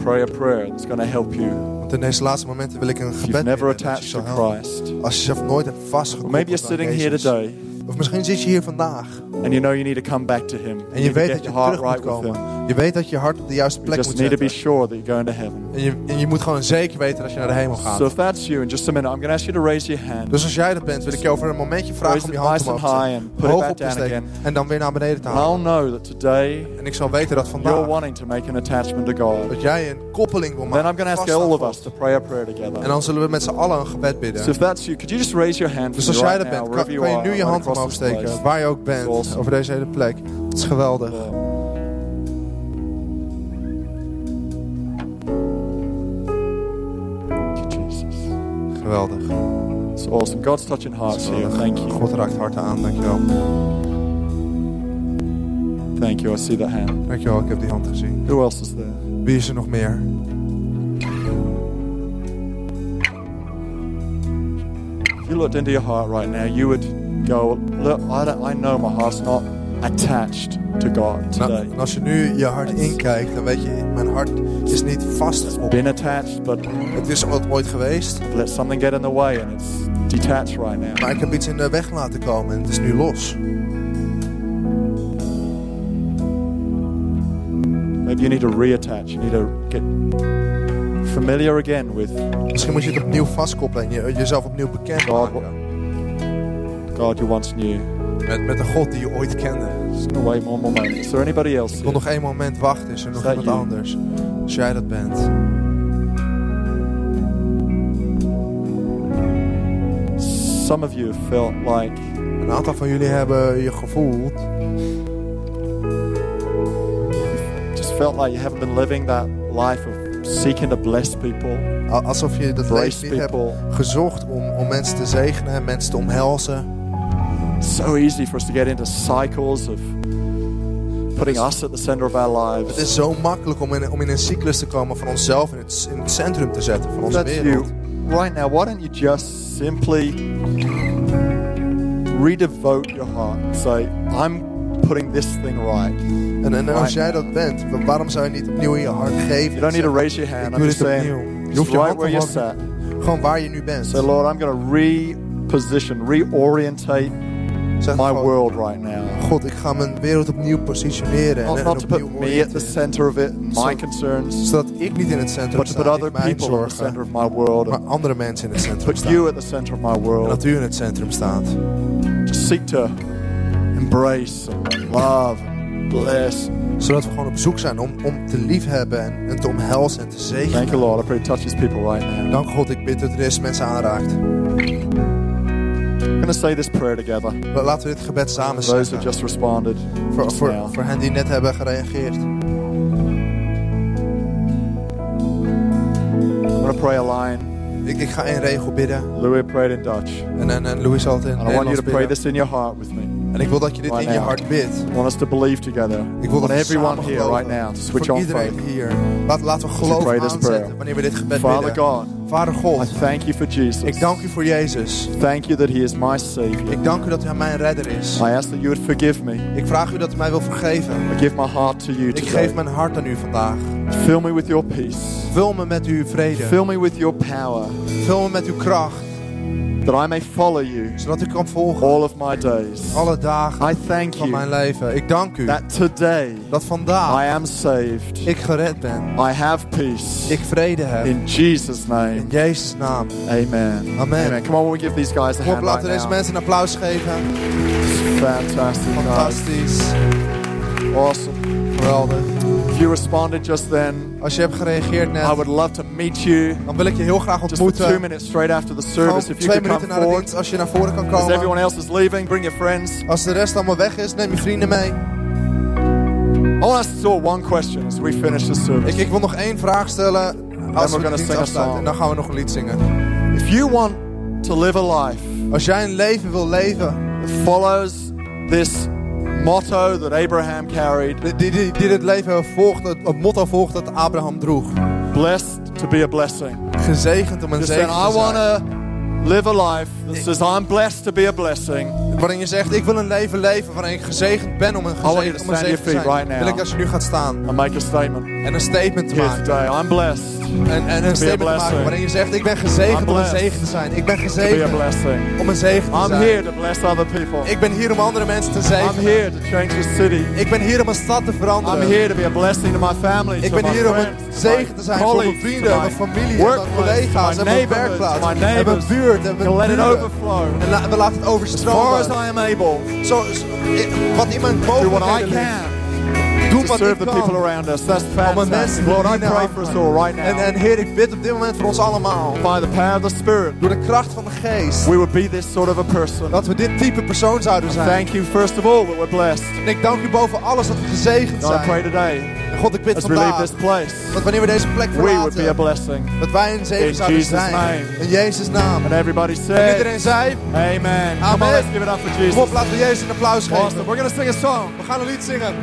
Speaker 1: pray a prayer that's going to help you.
Speaker 2: Want in deze laatste momenten wil ik een
Speaker 1: If you've
Speaker 2: gebed
Speaker 1: never attached to. Christ,
Speaker 2: Als je zelf nooit hebt vastgekoppeld
Speaker 1: maybe you're sitting here today
Speaker 2: Of misschien zit je hier vandaag
Speaker 1: and you know you need to come back to Him.
Speaker 2: en je weet dat je terug moet
Speaker 1: right Him.
Speaker 2: komen. Je weet dat je hart op de juiste
Speaker 1: You
Speaker 2: plek
Speaker 1: just
Speaker 2: moet
Speaker 1: need to be
Speaker 2: zetten.
Speaker 1: sure that you're going to heaven.
Speaker 2: En je, en je moet gewoon zeker weten dat je naar de hemel gaat.
Speaker 1: So if that's you, in just a minute, I'm going to ask you to raise your hand.
Speaker 2: Dus als jij dat bent, wil ik je over een momentje vragen om je hand
Speaker 1: nice
Speaker 2: omhoog te zetten. Hoog op te steken en dan weer naar beneden te
Speaker 1: And I'll
Speaker 2: halen.
Speaker 1: know that today
Speaker 2: En ik zal weten dat
Speaker 1: you're
Speaker 2: vandaag
Speaker 1: wanting to make an attachment to God.
Speaker 2: dat jij een koppeling wil
Speaker 1: Then I'm
Speaker 2: maken.
Speaker 1: going to ask all of us to pray a prayer
Speaker 2: En
Speaker 1: together.
Speaker 2: dan zullen we met z'n allen een gebed bidden.
Speaker 1: So if that's you, could you just raise your hand
Speaker 2: Dus als jij dat bent, kan,
Speaker 1: you
Speaker 2: je nu je hand omhoog steken. Waar je ook bent. Over deze hele plek. Het is geweldig. Geweldig.
Speaker 1: It's awesome. God's touching hearts here. Thank you.
Speaker 2: God raakt harten aan. Dankjewel.
Speaker 1: Thank you. I see that hand.
Speaker 2: Dankjewel, ik heb die hand gezien.
Speaker 1: Who else is there?
Speaker 2: Wie is er nog meer?
Speaker 1: If you looked into your heart right now, you would go, Look, I, don't, I know my heart's not attached to God
Speaker 2: Nou,
Speaker 1: today.
Speaker 2: als je nu je hart inkijkt, dan weet je, mijn hart is niet vast op.
Speaker 1: Been attached, but
Speaker 2: Het is wat ooit geweest,
Speaker 1: let something get in the way and it's detached right now.
Speaker 2: maar ik heb iets in de weg laten komen en het is nu los.
Speaker 1: Maybe you need to reattach. You need to get familiar again with
Speaker 2: Misschien moet je het opnieuw vastkoppelen en je, jezelf opnieuw bekend
Speaker 1: God,
Speaker 2: maken.
Speaker 1: God you once knew.
Speaker 2: Met, met de God die je ooit kende.
Speaker 1: Is there anybody else?
Speaker 2: Ik wil nog één moment wachten, is er nog iemand
Speaker 1: you?
Speaker 2: anders? Als jij dat bent.
Speaker 1: Some of you felt like
Speaker 2: Een aantal van jullie hebben je gevoeld,
Speaker 1: just felt like you haven't been living that life of seeking to bless people,
Speaker 2: alsof je dat leven niet hebt gezocht om, om mensen te zegenen en mensen te omhelzen.
Speaker 1: It's so easy for us to get into cycles of putting us at the center of our
Speaker 2: Het
Speaker 1: lives.
Speaker 2: is zo makkelijk om in, om in een cyclus te komen van onszelf in het, in het centrum te zetten van onze
Speaker 1: that's you, right now, why don't you just simply redevote your heart and say, I'm putting this thing right.
Speaker 2: En, en als jij dat bent, dan waarom zou je niet opnieuw in je hart geven?
Speaker 1: You don't need to raise your hand. I'm just saying.
Speaker 2: Je hoeft je
Speaker 1: right
Speaker 2: hand
Speaker 1: where you're sat.
Speaker 2: Gewoon waar je nu bent.
Speaker 1: Say, Lord, I'm going to reposition, reorientate my
Speaker 2: gewoon,
Speaker 1: world right now.
Speaker 2: God, ik ga mijn wereld opnieuw positioneren.
Speaker 1: Not,
Speaker 2: en,
Speaker 1: not to
Speaker 2: en
Speaker 1: put
Speaker 2: opnieuw
Speaker 1: me at the center of it, my
Speaker 2: Zo-
Speaker 1: concerns,
Speaker 2: Zodat ik niet in het centrum
Speaker 1: but to
Speaker 2: sta, niet
Speaker 1: other
Speaker 2: mijn
Speaker 1: people in the
Speaker 2: zorgen.
Speaker 1: center of my world,
Speaker 2: Maar
Speaker 1: and
Speaker 2: andere mensen in het centrum
Speaker 1: put
Speaker 2: staan.
Speaker 1: you at the center of my
Speaker 2: En
Speaker 1: world.
Speaker 2: dat u in het centrum staat.
Speaker 1: Just seek to embrace and love and bless.
Speaker 2: Zodat we gewoon op zoek zijn om, om te liefhebben en, en te omhelzen en te
Speaker 1: Thank you,
Speaker 2: zegenen.
Speaker 1: Lord. I pray you touch these people right now.
Speaker 2: Dank God, ik bid dat deze mensen aanraakt.
Speaker 1: Going to say this prayer together.
Speaker 2: Laten we dit gebed samen
Speaker 1: Those who
Speaker 2: zeggen.
Speaker 1: just responded.
Speaker 2: Voor,
Speaker 1: just
Speaker 2: voor,
Speaker 1: now.
Speaker 2: voor hen die net hebben gereageerd.
Speaker 1: I'm going to pray a line.
Speaker 2: Ik, ik ga één regel bidden.
Speaker 1: Louis prayed in Dutch.
Speaker 2: En, en, en Louis zal het in
Speaker 1: And I want you to pray
Speaker 2: bidden.
Speaker 1: this in your heart with me.
Speaker 2: En ik wil dat je dit
Speaker 1: Right
Speaker 2: in je
Speaker 1: now.
Speaker 2: hart bidt.
Speaker 1: I want us to believe together.
Speaker 2: Ik wil dat
Speaker 1: everyone here right now to switch
Speaker 2: Voor
Speaker 1: on
Speaker 2: iedereen
Speaker 1: faith.
Speaker 2: hier. Laat, laten we geloof aanzetten wanneer we dit gebed
Speaker 1: Father
Speaker 2: bidden.
Speaker 1: God,
Speaker 2: Vader
Speaker 1: I
Speaker 2: God,
Speaker 1: thank you for Jesus.
Speaker 2: ik dank u voor Jezus.
Speaker 1: Thank you that He is my Savior.
Speaker 2: Ik dank u dat hij mijn redder is.
Speaker 1: I ask that you would forgive me.
Speaker 2: Ik vraag u dat u mij wil vergeven.
Speaker 1: I give my heart to you
Speaker 2: Ik
Speaker 1: today.
Speaker 2: geef mijn hart aan u vandaag.
Speaker 1: Fill me with your peace.
Speaker 2: Vul me met uw vrede.
Speaker 1: Fill me with your power.
Speaker 2: Vul me met uw kracht.
Speaker 1: That I may follow you
Speaker 2: Zodat ik kan volgen
Speaker 1: all of my days.
Speaker 2: alle dagen
Speaker 1: I thank
Speaker 2: van mijn
Speaker 1: you
Speaker 2: leven. Ik dank u
Speaker 1: that today
Speaker 2: dat vandaag
Speaker 1: I am saved.
Speaker 2: ik gered ben.
Speaker 1: I have peace.
Speaker 2: Ik vrede heb.
Speaker 1: In Jesus' name.
Speaker 2: In Jezus' naam.
Speaker 1: Amen.
Speaker 2: Amen.
Speaker 1: Come on, we give these guys a
Speaker 2: Kom,
Speaker 1: hand right
Speaker 2: laten we deze mensen een applaus geven.
Speaker 1: Fantastic, guys.
Speaker 2: Fantastisch.
Speaker 1: Awesome.
Speaker 2: Geweldig.
Speaker 1: You responded just then,
Speaker 2: Als je hebt gereageerd
Speaker 1: I
Speaker 2: net,
Speaker 1: would love to meet you
Speaker 2: dan wil ik je heel graag
Speaker 1: just for two
Speaker 2: ontmoeten.
Speaker 1: minutes straight after the service. If you
Speaker 2: twee
Speaker 1: could come
Speaker 2: minuten na de
Speaker 1: forward.
Speaker 2: dienst, als je naar voren kan
Speaker 1: As
Speaker 2: komen.
Speaker 1: everyone else is leaving, bring your friends.
Speaker 2: Als de rest allemaal weg is, neem je vrienden mee.
Speaker 1: I want to ask one question as we finish this service.
Speaker 2: Ik, ik wil nog één vraag stellen als we de dienst afsluiten. En dan gaan we nog een lied zingen.
Speaker 1: If you want to live a life
Speaker 2: Als jij een leven wil leven,
Speaker 1: follows this motto that Abraham carried,
Speaker 2: die, die, die, die dit leven volgt, het, motto volgt dat Abraham droeg.
Speaker 1: blessed to be a blessing.
Speaker 2: Gezegend om een zegen
Speaker 1: saying, I
Speaker 2: te
Speaker 1: want
Speaker 2: zijn.
Speaker 1: to live a life that says, I'm blessed to be a blessing.
Speaker 2: Waarin je zegt, ik wil een leven leven waarin ik gezegend ben om een, gezegend, om een te zijn.
Speaker 1: right.
Speaker 2: Wil ik als je nu gaat staan
Speaker 1: And make a statement
Speaker 2: en een statement te
Speaker 1: here
Speaker 2: maken.
Speaker 1: today. I'm blessed
Speaker 2: En, en een statement te maken waarin je zegt, ik ben gezegend
Speaker 1: I'm
Speaker 2: om een zegen te zijn. Ik ben gezegend om een zegen te
Speaker 1: I'm
Speaker 2: zijn.
Speaker 1: here to bless other people.
Speaker 2: Ik ben hier om andere mensen te
Speaker 1: I'm
Speaker 2: zegenen.
Speaker 1: here to change city.
Speaker 2: Ik ben hier om een stad te veranderen.
Speaker 1: I'm here to be a blessing to my family,
Speaker 2: Ik ben hier om een zegen te zijn voor mijn vrienden, mijn familie, mijn collega's, en mijn werkplaats, en mijn buurt, en mijn buren. we laten het overstromen.
Speaker 1: I am able.
Speaker 2: Zo, zo- i- wat in mijn
Speaker 1: Do what I
Speaker 2: mogelijkheden ligt.
Speaker 1: can
Speaker 2: Doe
Speaker 1: to
Speaker 2: wat
Speaker 1: serve
Speaker 2: ik
Speaker 1: the people around us. That's
Speaker 2: mensen
Speaker 1: fantastic.
Speaker 2: te
Speaker 1: Lord, I pray for us all right
Speaker 2: En,
Speaker 1: now.
Speaker 2: en Heer, ik bid op dit moment voor ons allemaal.
Speaker 1: By the power of the Spirit,
Speaker 2: Door de kracht van de geest.
Speaker 1: we would be this sort of a person.
Speaker 2: Dat we dit type persoon zouden zijn.
Speaker 1: Thank you, first of all, that we're blessed.
Speaker 2: En ik dank u boven alles dat we gezegend
Speaker 1: God, I pray
Speaker 2: zijn.
Speaker 1: today,
Speaker 2: En God, ik bid
Speaker 1: leave
Speaker 2: vandaag
Speaker 1: this place,
Speaker 2: dat wanneer we deze plek
Speaker 1: we would be a
Speaker 2: verlaten,
Speaker 1: blessing.
Speaker 2: dat wij een zegen
Speaker 1: In
Speaker 2: zouden
Speaker 1: Jesus'
Speaker 2: zijn.
Speaker 1: name.
Speaker 2: In Jezus' naam.
Speaker 1: And everybody
Speaker 2: En
Speaker 1: said,
Speaker 2: iedereen zei,
Speaker 1: Amen. Come on,
Speaker 2: Amen.
Speaker 1: let's give it up for
Speaker 2: kom op,
Speaker 1: Jesus.
Speaker 2: laten we Jezus een applaus geven.
Speaker 1: Awesome. We're to sing a song.
Speaker 2: We gaan een lied zingen.